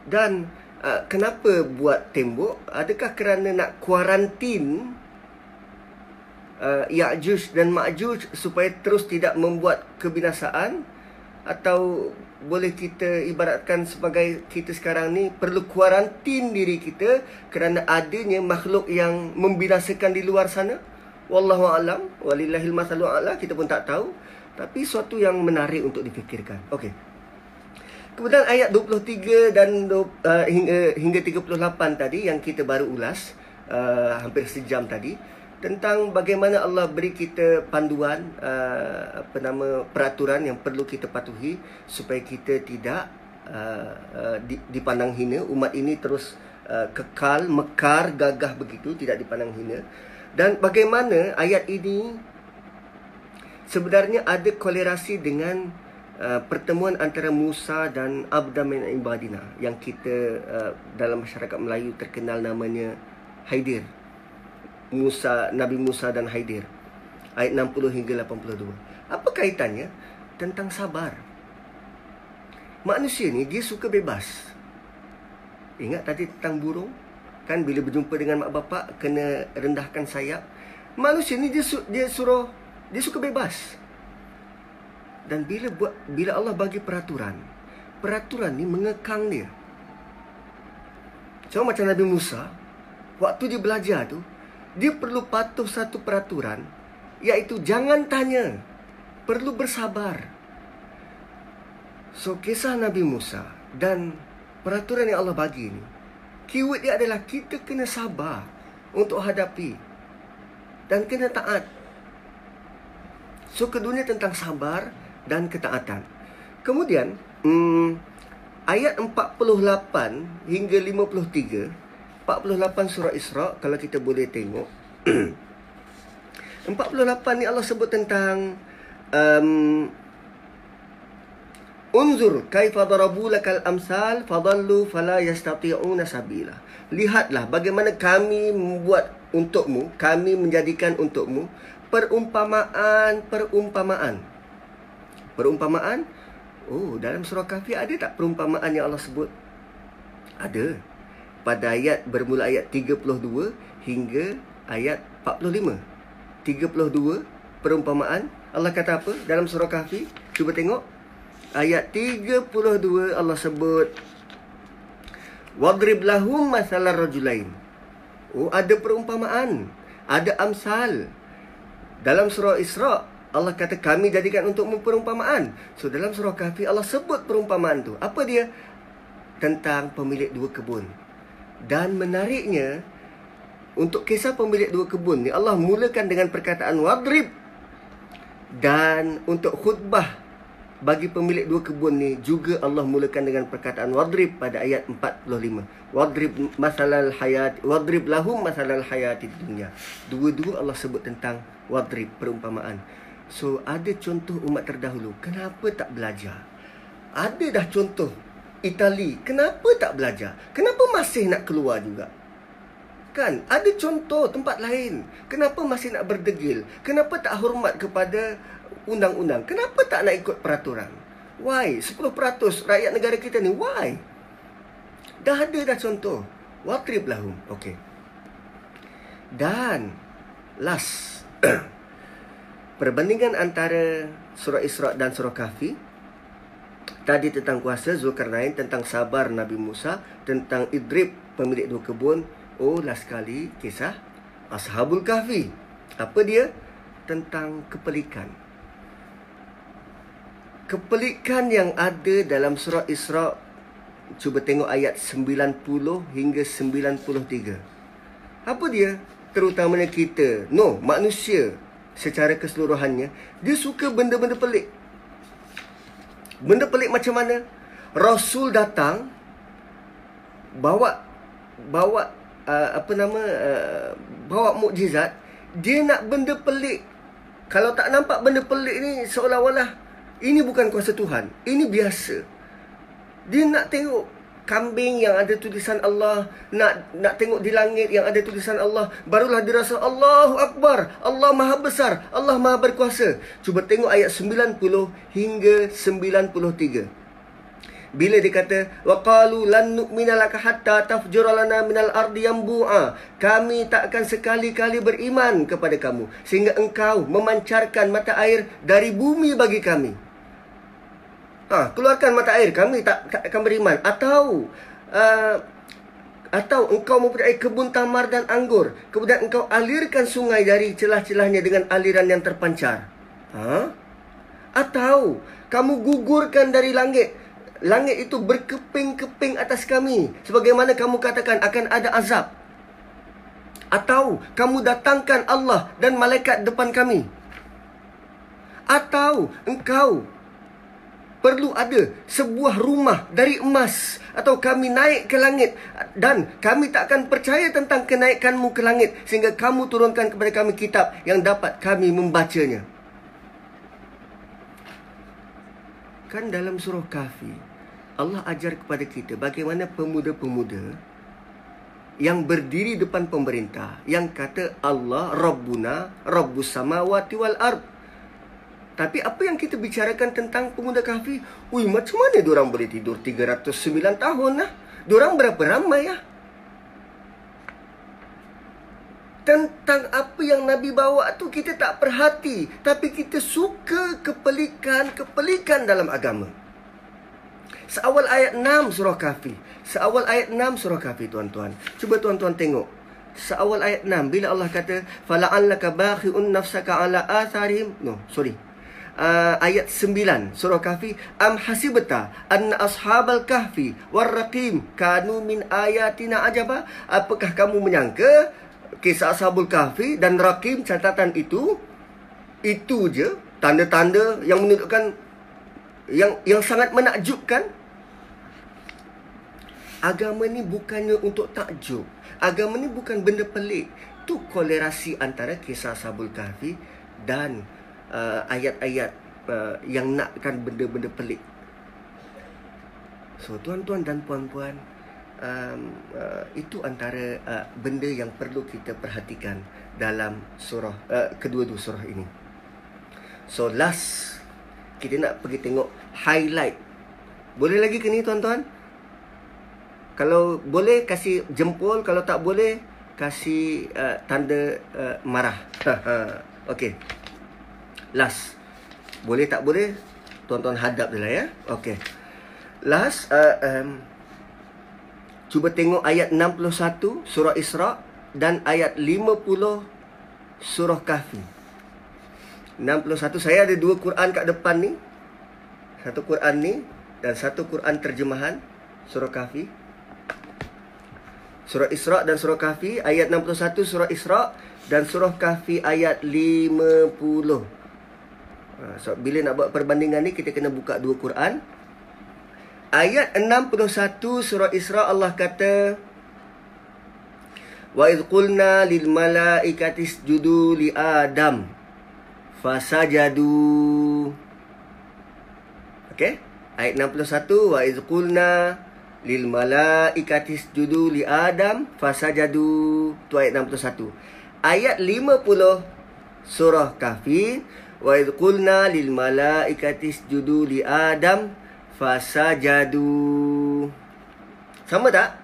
A: Dan uh, kenapa buat tembok? Adakah kerana nak kuarantin uh, Ya'juj dan Ma'juj supaya terus tidak membuat kebinasaan atau boleh kita ibaratkan sebagai kita sekarang ni perlu kuarantin diri kita kerana adanya makhluk yang membinasakan di luar sana? Wallahu alam, walillahil masalu ala, kita pun tak tahu. Tapi suatu yang menarik untuk difikirkan. Okey. Kemudian ayat 23 dan uh, hingga hingga 38 tadi yang kita baru ulas uh, hampir sejam tadi tentang bagaimana Allah beri kita panduan uh, apa nama peraturan yang perlu kita patuhi supaya kita tidak uh, uh, dipandang hina umat ini terus uh, kekal mekar gagah begitu tidak dipandang hina dan bagaimana ayat ini sebenarnya ada kolerasi dengan uh, pertemuan antara Musa dan Abda min Ibadina yang kita uh, dalam masyarakat Melayu terkenal namanya Haidir. Musa Nabi Musa dan Haidir. Ayat 60 hingga 82. Apa kaitannya tentang sabar? Manusia ni dia suka bebas. Ingat tadi tentang burung? kan bila berjumpa dengan mak bapak kena rendahkan sayap manusia ni dia su- dia suruh dia suka bebas dan bila buat bila Allah bagi peraturan peraturan ni mengekang dia sama macam Nabi Musa waktu dia belajar tu dia perlu patuh satu peraturan iaitu jangan tanya perlu bersabar so kisah Nabi Musa dan peraturan yang Allah bagi ni Keyword dia adalah kita kena sabar untuk hadapi dan kena taat. So keduanya tentang sabar dan ketaatan. Kemudian hmm, ayat 48 hingga 53 48 surah Isra kalau kita boleh tengok 48 ni Allah sebut tentang um, Unzur kaifa darabu lakal amsal fadallu fala yastati'una sabila. Lihatlah bagaimana kami membuat untukmu, kami menjadikan untukmu perumpamaan-perumpamaan. Perumpamaan? Oh, dalam surah Kahfi ada tak perumpamaan yang Allah sebut? Ada. Pada ayat bermula ayat 32 hingga ayat 45. 32 perumpamaan. Allah kata apa dalam surah Kahfi? Cuba tengok ayat 32 Allah sebut Wadrib lahum masalah rajulain. Oh, ada perumpamaan. Ada amsal. Dalam surah Isra, Allah kata kami jadikan untuk perumpamaan. So, dalam surah Kahfi, Allah sebut perumpamaan tu. Apa dia? Tentang pemilik dua kebun. Dan menariknya, untuk kisah pemilik dua kebun ni, Allah mulakan dengan perkataan wadrib. Dan untuk khutbah bagi pemilik dua kebun ni juga Allah mulakan dengan perkataan wadrib pada ayat 45 wadrib masalal hayat wadrib lahum masalal hayat di dunia dua-dua Allah sebut tentang wadrib perumpamaan. So ada contoh umat terdahulu. Kenapa tak belajar? Ada dah contoh Itali kenapa tak belajar kenapa masih nak keluar juga kan ada contoh tempat lain kenapa masih nak berdegil kenapa tak hormat kepada undang-undang. Kenapa tak nak ikut peraturan? Why? 10% rakyat negara kita ni. Why? Dah ada dah contoh. Watrib lahum. Okay. Dan last. Perbandingan antara surah Isra' dan surah Kahfi. Tadi tentang kuasa Zulkarnain, tentang sabar Nabi Musa, tentang Idrib pemilik dua kebun. Oh, last kali kisah Ashabul Kahfi. Apa dia? Tentang kepelikan kepelikan yang ada dalam surah Isra cuba tengok ayat 90 hingga 93 apa dia terutamanya kita no manusia secara keseluruhannya dia suka benda-benda pelik benda pelik macam mana rasul datang bawa bawa uh, apa nama uh, bawa mukjizat dia nak benda pelik kalau tak nampak benda pelik ni seolah-olah ini bukan kuasa Tuhan. Ini biasa. Dia nak tengok kambing yang ada tulisan Allah, nak nak tengok di langit yang ada tulisan Allah, barulah dia rasa Allahu Akbar, Allah Maha Besar, Allah Maha Berkuasa. Cuba tengok ayat 90 hingga 93. Bila dia kata waqalu lan nu'mina laka hatta tafjura lana minal ardi yanbu'a kami tak akan sekali-kali beriman kepada kamu sehingga engkau memancarkan mata air dari bumi bagi kami Ha, keluarkan mata air. Kami tak, tak akan beriman. Atau uh, atau engkau mempunyai kebun tamar dan anggur. Kemudian engkau alirkan sungai dari celah-celahnya dengan aliran yang terpancar. Ha? atau kamu gugurkan dari langit. Langit itu berkeping-keping atas kami. Sebagaimana kamu katakan akan ada azab. Atau kamu datangkan Allah dan malaikat depan kami. Atau engkau perlu ada sebuah rumah dari emas atau kami naik ke langit dan kami tak akan percaya tentang kenaikanmu ke langit sehingga kamu turunkan kepada kami kitab yang dapat kami membacanya. Kan dalam surah Kahfi Allah ajar kepada kita bagaimana pemuda-pemuda yang berdiri depan pemerintah yang kata Allah Rabbuna Rabbus samawati wal ardh tapi apa yang kita bicarakan tentang pemuda kahfi? Ui, macam mana diorang boleh tidur 309 tahun lah? Diorang berapa ramai ya? Tentang apa yang Nabi bawa tu kita tak perhati. Tapi kita suka kepelikan-kepelikan dalam agama. Seawal ayat 6 surah kahfi. Seawal ayat 6 surah kahfi tuan-tuan. Cuba tuan-tuan tengok. Seawal ayat 6 bila Allah kata fala'allaka bakhi'un nafsaka ala atharihim. No, sorry uh, ayat 9 surah kahfi am hasibta an ashabal kahfi warraqim kanu min ayatina ajaba? Apakah kamu menyangka kisah ashabul kahfi dan raqim catatan itu? Itu je tanda-tanda yang menunjukkan yang yang sangat menakjubkan. Agama ni bukannya untuk takjub. Agama ni bukan benda pelik. Itu kolerasi antara kisah Sabul Kahfi dan uh, ayat-ayat uh, yang nakkan benda-benda pelik. So tuan-tuan dan puan-puan, um, uh, itu antara uh, benda yang perlu kita perhatikan dalam surah uh, kedua-dua surah ini. So last kita nak pergi tengok highlight. Boleh lagi ke ni tuan-tuan? Kalau boleh kasih jempol, kalau tak boleh kasih uh, tanda uh, marah. Okey. Last. Boleh tak boleh? Tuan-tuan hadap dia lah ya. Okey. Last uh, um, Cuba tengok ayat 61 surah Isra dan ayat 50 surah Kahfi. 61 saya ada dua Quran kat depan ni. Satu Quran ni dan satu Quran terjemahan surah Kahfi. Surah Isra dan surah Kahfi ayat 61 surah Isra dan surah Kahfi ayat 50. Ha, so bila nak buat perbandingan ni kita kena buka dua Quran. Ayat 61 surah Isra Allah kata Wa idh qulna lil malaikati isjudu li Adam fasajadu. Okey? Ayat 61 wa idh qulna lil malaikati isjudu li Adam fasajadu. Tu ayat 61 ayat 50 surah Kahfi wa idh qulna lil malaikati isjudu li Adam fasajadu sama tak?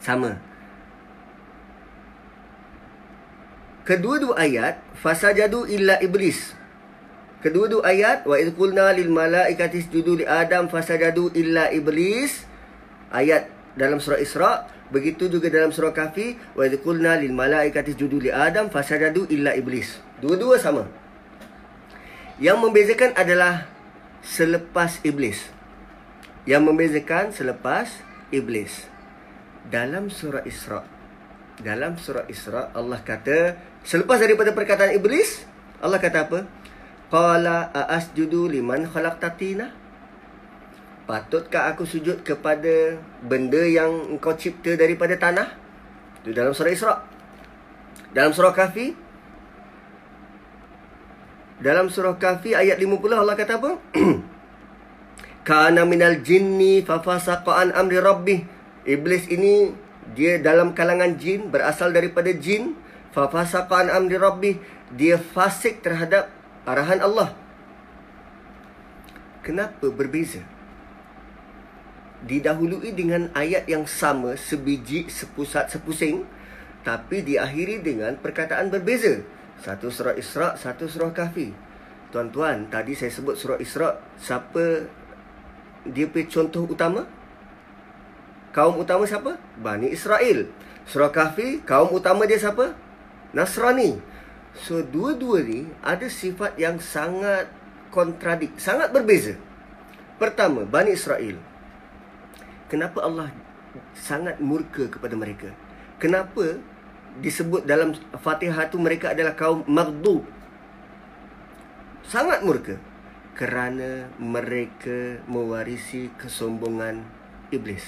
A: Sama. Kedua-dua ayat fasajadu illa iblis. Kedua-dua ayat wa id qulna lil malaikati isjudu li adam fasajadu illa iblis. Ayat dalam surah isra begitu juga dalam surah kahfi wa id qulna lil malaikati isjudu li adam fasajadu illa iblis. Dua-dua sama yang membezakan adalah selepas iblis. Yang membezakan selepas iblis. Dalam surah Isra dalam surah Isra Allah kata selepas daripada perkataan iblis Allah kata apa? Qala asjudu liman khalaqtatina patutkah aku sujud kepada benda yang engkau cipta daripada tanah? Itu dalam surah Isra. Dalam surah Kahfi dalam surah Kahfi ayat 50 Allah kata apa? Kana minal jinni fafasaqa an amri rabbih. Iblis ini dia dalam kalangan jin berasal daripada jin fafasaqa an amri rabbih. Dia fasik terhadap arahan Allah. Kenapa berbeza? Didahului dengan ayat yang sama sebiji sepusat sepusing tapi diakhiri dengan perkataan berbeza satu surah Isra satu surah Kahfi. Tuan-tuan tadi saya sebut surah Isra siapa dia punya contoh utama? Kaum utama siapa? Bani Israel. Surah kahfi kaum utama dia siapa? Nasrani. So dua-dua ni ada sifat yang sangat kontradik sangat berbeza. Pertama Bani Israel. Kenapa Allah sangat murka kepada mereka? Kenapa disebut dalam Fatihah tu mereka adalah kaum maghdub sangat murka kerana mereka mewarisi kesombongan iblis.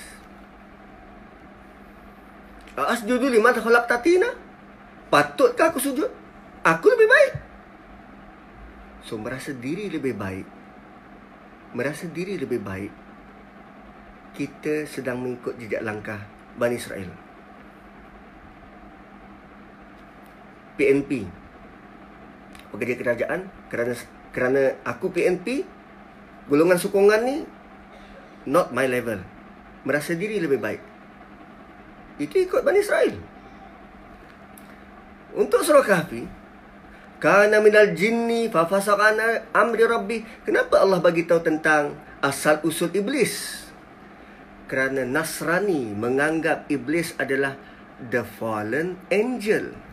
A: Asjudu liman khalaqtatina? Patutkah aku sujud? Aku lebih baik. So merasa diri lebih baik. Merasa diri lebih baik. Kita sedang mengikut jejak langkah Bani Israel. PNP Pekerja kerajaan kerana kerana aku PNP golongan sokongan ni not my level. Merasa diri lebih baik. Itu ikut Bani Israel. Untuk surah kahfi kana minal jinni fa fasaqana amri rabbi. Kenapa Allah bagi tahu tentang asal usul iblis? Kerana Nasrani menganggap iblis adalah the fallen angel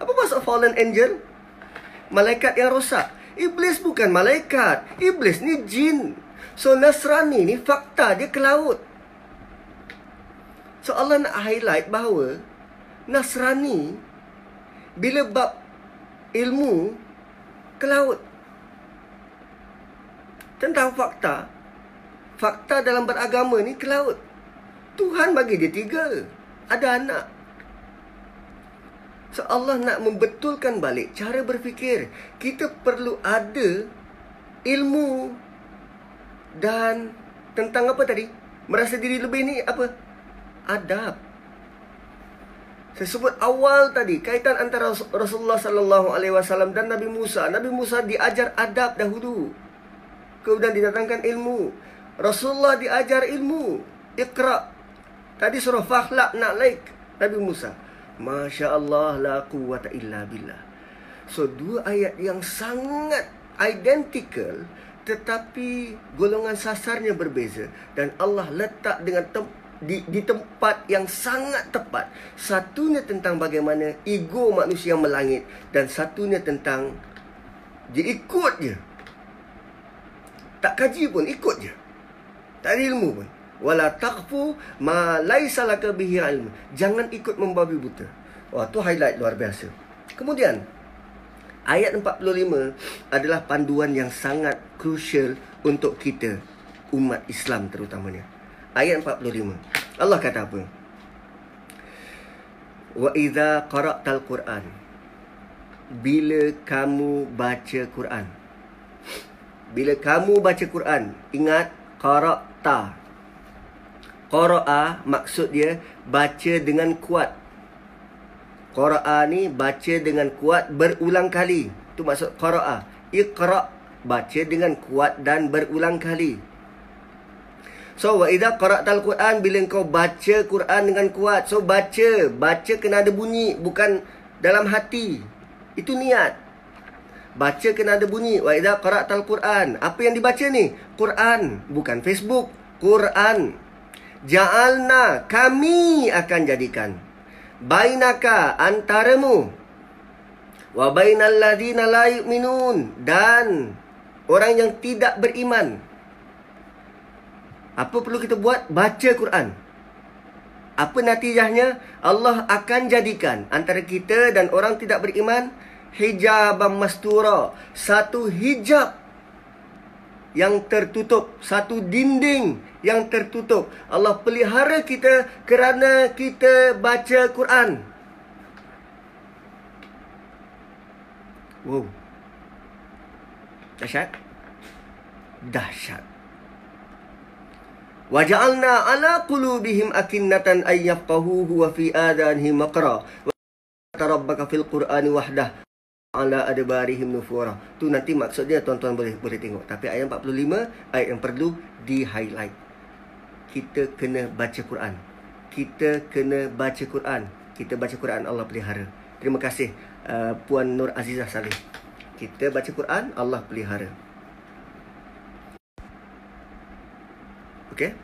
A: apa maksud fallen angel malaikat yang rosak Iblis bukan malaikat. Iblis ni jin. So Nasrani ni fakta dia ke laut. So Allah nak highlight bahawa Nasrani bila bab ilmu ke laut. Tentang fakta. Fakta dalam beragama ni ke laut. Tuhan bagi dia tiga. Ada anak. So Allah nak membetulkan balik cara berfikir. Kita perlu ada ilmu dan tentang apa tadi? Merasa diri lebih ni apa? Adab. Saya sebut awal tadi kaitan antara Rasulullah sallallahu alaihi wasallam dan Nabi Musa. Nabi Musa diajar adab dahulu. Kemudian didatangkan ilmu. Rasulullah diajar ilmu. Iqra. Tadi surah Fakhlaq nak like Nabi Musa. Masya Allah la quwata illa billah. So dua ayat yang sangat identical tetapi golongan sasarnya berbeza dan Allah letak dengan tem- di, di tempat yang sangat tepat. Satunya tentang bagaimana ego manusia melangit dan satunya tentang dia ikut je. Tak kaji pun ikut je. Tak ada ilmu pun wala taqfu ma laisa laka bihi ilm. Jangan ikut membabi buta. Wah, tu highlight luar biasa. Kemudian ayat 45 adalah panduan yang sangat crucial untuk kita umat Islam terutamanya. Ayat 45. Allah kata apa? Wa idza qara'tal Qur'an bila kamu baca Quran. Bila kamu baca Quran, ingat qara'ta Qara'a maksud dia baca dengan kuat. Qara'a ni baca dengan kuat berulang kali. Itu maksud qara'a. Iqra' baca dengan kuat dan berulang kali. So wa idza qara'tal Quran bila kau baca Quran dengan kuat. So baca, baca kena ada bunyi bukan dalam hati. Itu niat. Baca kena ada bunyi. Wa idza qara'tal Quran. Apa yang dibaca ni? Quran, bukan Facebook. Quran. Ja'alna kami akan jadikan bainaka antaramu wa bainal ladina la yu'minun dan orang yang tidak beriman. Apa perlu kita buat? Baca Quran. Apa natijahnya? Allah akan jadikan antara kita dan orang tidak beriman hijab mastura, satu hijab yang tertutup, satu dinding yang tertutup. Allah pelihara kita kerana kita baca Quran. Wow. Dahsyat. Dahsyat. Waja'alna ala qulubihim akinnatan ay yafqahuhu wa fi adanihim maqra. Wa tarabbaka fil Qur'ani wahdah ala adbarihim nufura. Tu nanti maksudnya tuan-tuan boleh boleh tengok. Tapi ayat 45 ayat yang perlu di highlight. Kita kena baca Quran. Kita kena baca Quran. Kita baca Quran Allah pelihara. Terima kasih uh, puan Nur Azizah Saleh. Kita baca Quran Allah pelihara. Okey.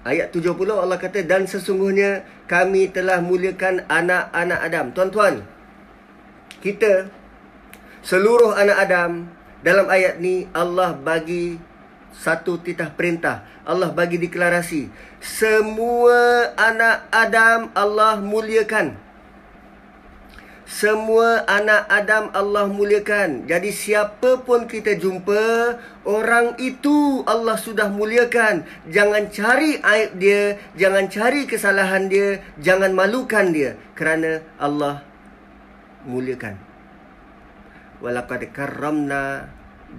A: Ayat 70 Allah kata dan sesungguhnya kami telah muliakan anak-anak Adam. Tuan-tuan, kita seluruh anak Adam dalam ayat ni Allah bagi satu titah perintah. Allah bagi deklarasi. Semua anak Adam Allah muliakan. Semua anak Adam Allah muliakan. Jadi siapa pun kita jumpa, orang itu Allah sudah muliakan. Jangan cari aib dia, jangan cari kesalahan dia, jangan malukan dia kerana Allah muliakan walaqad karramna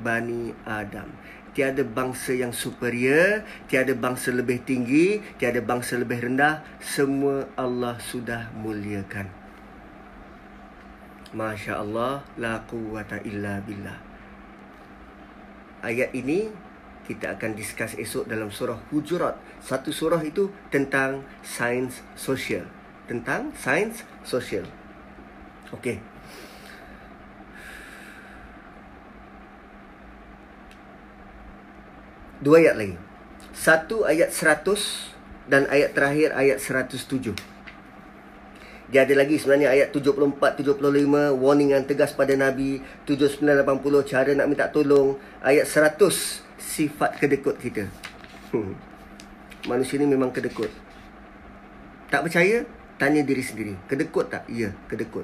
A: bani adam. Tiada bangsa yang superior tiada bangsa lebih tinggi tiada bangsa lebih rendah semua Allah sudah muliakan. Masya Allah La quwata illa billah. Ayat ini Kita akan discuss esok dalam surah Hujurat. Satu surah itu tentang Sains sosial. Tentang sains sosial. Okey dua ayat lagi. Satu ayat 100 dan ayat terakhir ayat 107. Dia ada lagi sebenarnya ayat 74, 75, warning yang tegas pada Nabi. 79, 80, cara nak minta tolong. Ayat 100, sifat kedekut kita. Hmm. Manusia ni memang kedekut. Tak percaya? Tanya diri sendiri. Kedekut tak? Ya, kedekut.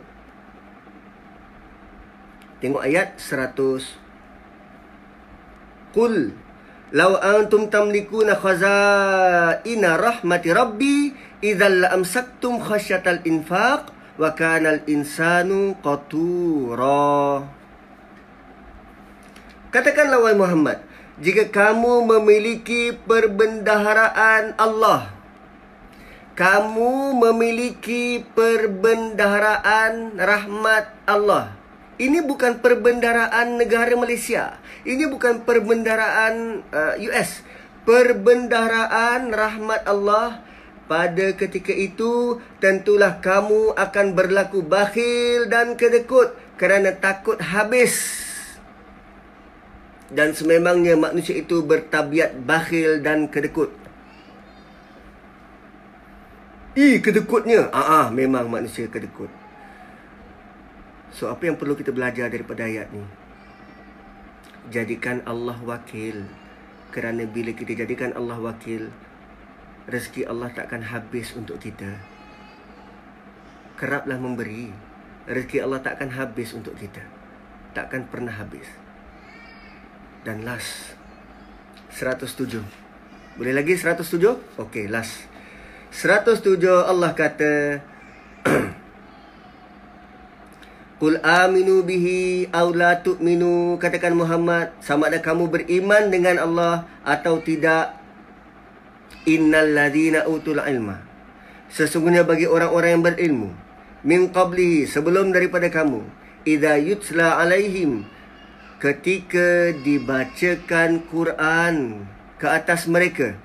A: Tengok ayat 100. Qul Lau antum tamlikuna khazaina rahmati rabbi idzal amsaktum khasyatal infaq wa kana al-insanu qatura. Katakanlah wahai Muhammad, jika kamu memiliki perbendaharaan Allah, kamu memiliki perbendaharaan rahmat Allah. Ini bukan perbendaraan negara Malaysia. Ini bukan perbendaraan uh, US. Perbendaraan rahmat Allah pada ketika itu tentulah kamu akan berlaku bakhil dan kedekut kerana takut habis. Dan sememangnya manusia itu bertabiat bakhil dan kedekut. Ih, kedekutnya. Ah, ah memang manusia kedekut. So apa yang perlu kita belajar daripada ayat ni? Jadikan Allah wakil. Kerana bila kita jadikan Allah wakil, rezeki Allah takkan habis untuk kita. Keraplah memberi. Rezeki Allah takkan habis untuk kita. Takkan pernah habis. Dan last 107. Boleh lagi 107? Okey, last. 107 Allah kata Qul aminu bihi aw la tu'minu katakan Muhammad sama ada kamu beriman dengan Allah atau tidak? Innal ladina utul ilma. Sesungguhnya bagi orang-orang yang berilmu min qablihi sebelum daripada kamu idza yutla alaihim ketika dibacakan Quran ke atas mereka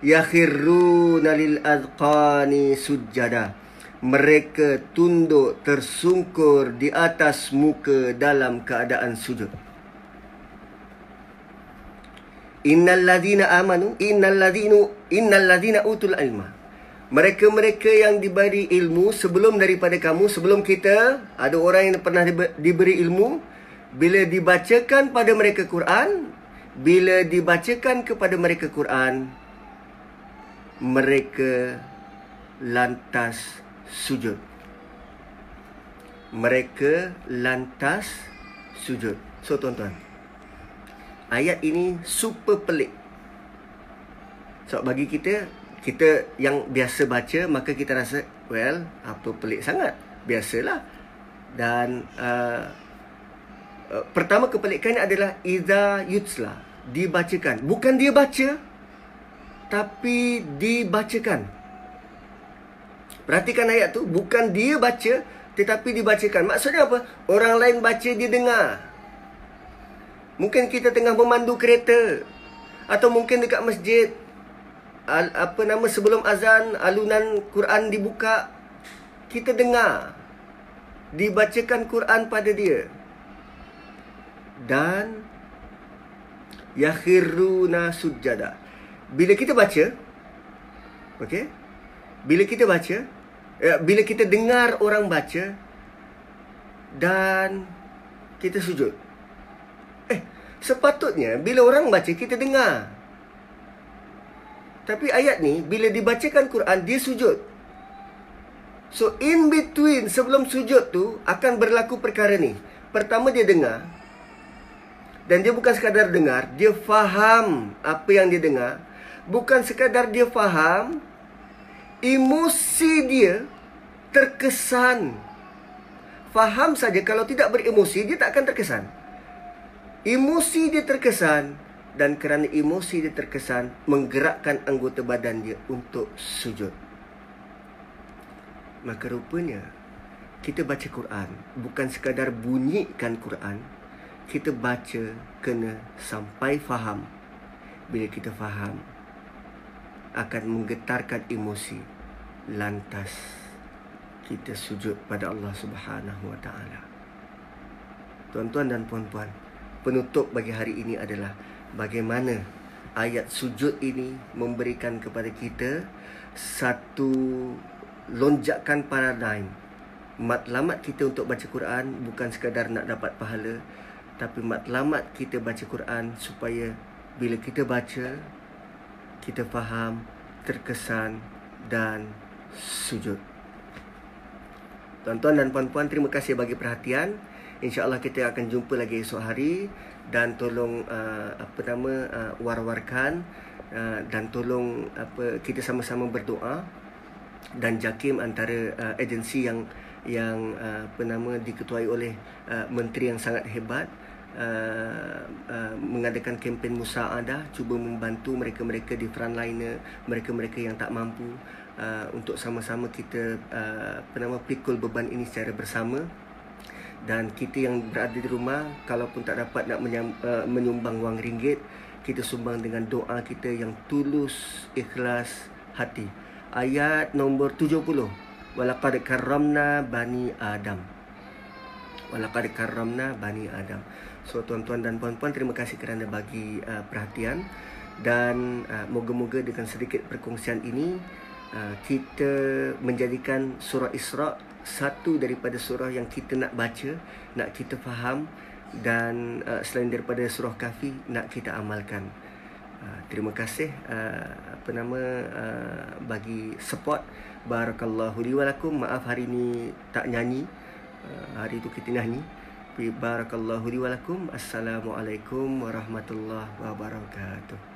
A: yakhiruna lil azqani sujada mereka tunduk tersungkur di atas muka dalam keadaan sujud. Innal ladina amanu innal ladinu innal ladina utul ilma. Mereka-mereka yang diberi ilmu sebelum daripada kamu sebelum kita ada orang yang pernah diberi ilmu bila dibacakan pada mereka Quran bila dibacakan kepada mereka Quran mereka lantas sujud. Mereka lantas sujud. So tuan-tuan. Ayat ini super pelik. So bagi kita kita yang biasa baca maka kita rasa well apa pelik sangat. Biasalah. Dan uh, uh, pertama kepelikannya adalah iza yutsla dibacakan. Bukan dia baca tapi dibacakan. Perhatikan ayat tu bukan dia baca tetapi dibacakan. Maksudnya apa? Orang lain baca dia dengar. Mungkin kita tengah memandu kereta atau mungkin dekat masjid apa nama sebelum azan alunan Quran dibuka kita dengar dibacakan Quran pada dia dan yakhiruna sujada bila kita baca okey bila kita baca bila kita dengar orang baca dan kita sujud. Eh, sepatutnya bila orang baca kita dengar. Tapi ayat ni bila dibacakan Quran dia sujud. So in between sebelum sujud tu akan berlaku perkara ni. Pertama dia dengar. Dan dia bukan sekadar dengar, dia faham apa yang dia dengar. Bukan sekadar dia faham, emosi dia terkesan. Faham saja kalau tidak beremosi dia tak akan terkesan. Emosi dia terkesan dan kerana emosi dia terkesan menggerakkan anggota badan dia untuk sujud. Maka rupanya kita baca Quran bukan sekadar bunyikan Quran, kita baca kena sampai faham. Bila kita faham, akan menggetarkan emosi lantas kita sujud pada Allah Subhanahu Wa Taala. Tuan-tuan dan puan-puan, penutup bagi hari ini adalah bagaimana ayat sujud ini memberikan kepada kita satu lonjakan paradigm matlamat kita untuk baca Quran bukan sekadar nak dapat pahala tapi matlamat kita baca Quran supaya bila kita baca kita faham terkesan dan sujud. Tuan-tuan dan puan-puan, terima kasih bagi perhatian. InsyaAllah kita akan jumpa lagi esok hari dan tolong uh, apa nama uh, war-warkan uh, dan tolong apa kita sama-sama berdoa dan JAKIM antara uh, agensi yang yang uh, apa nama diketuai oleh uh, menteri yang sangat hebat uh, uh, mengadakan kempen musaadah cuba membantu mereka-mereka di frontliner mereka-mereka yang tak mampu uh, untuk sama-sama kita uh, apa nama pikul beban ini secara bersama. Dan kita yang berada di rumah kalaupun tak dapat nak menyam, uh, menyumbang wang ringgit kita sumbang dengan doa kita yang tulus ikhlas hati. Ayat nombor 70 walaqad karramna bani adam. Walaqad karramna bani adam so tuan-tuan dan puan-puan terima kasih kerana bagi uh, perhatian. Dan uh, moga-moga dengan sedikit perkongsian ini uh, kita menjadikan surah Isra satu daripada surah yang kita nak baca nak kita faham dan uh, selain daripada surah kafi nak kita amalkan. Ah, terima kasih uh, apa nama uh, bagi support. Barakallahu li maaf hari ni tak nyanyi. Uh, hari tu kita nyanyi barakallahu li walakum assalamualaikum warahmatullahi wabarakatuh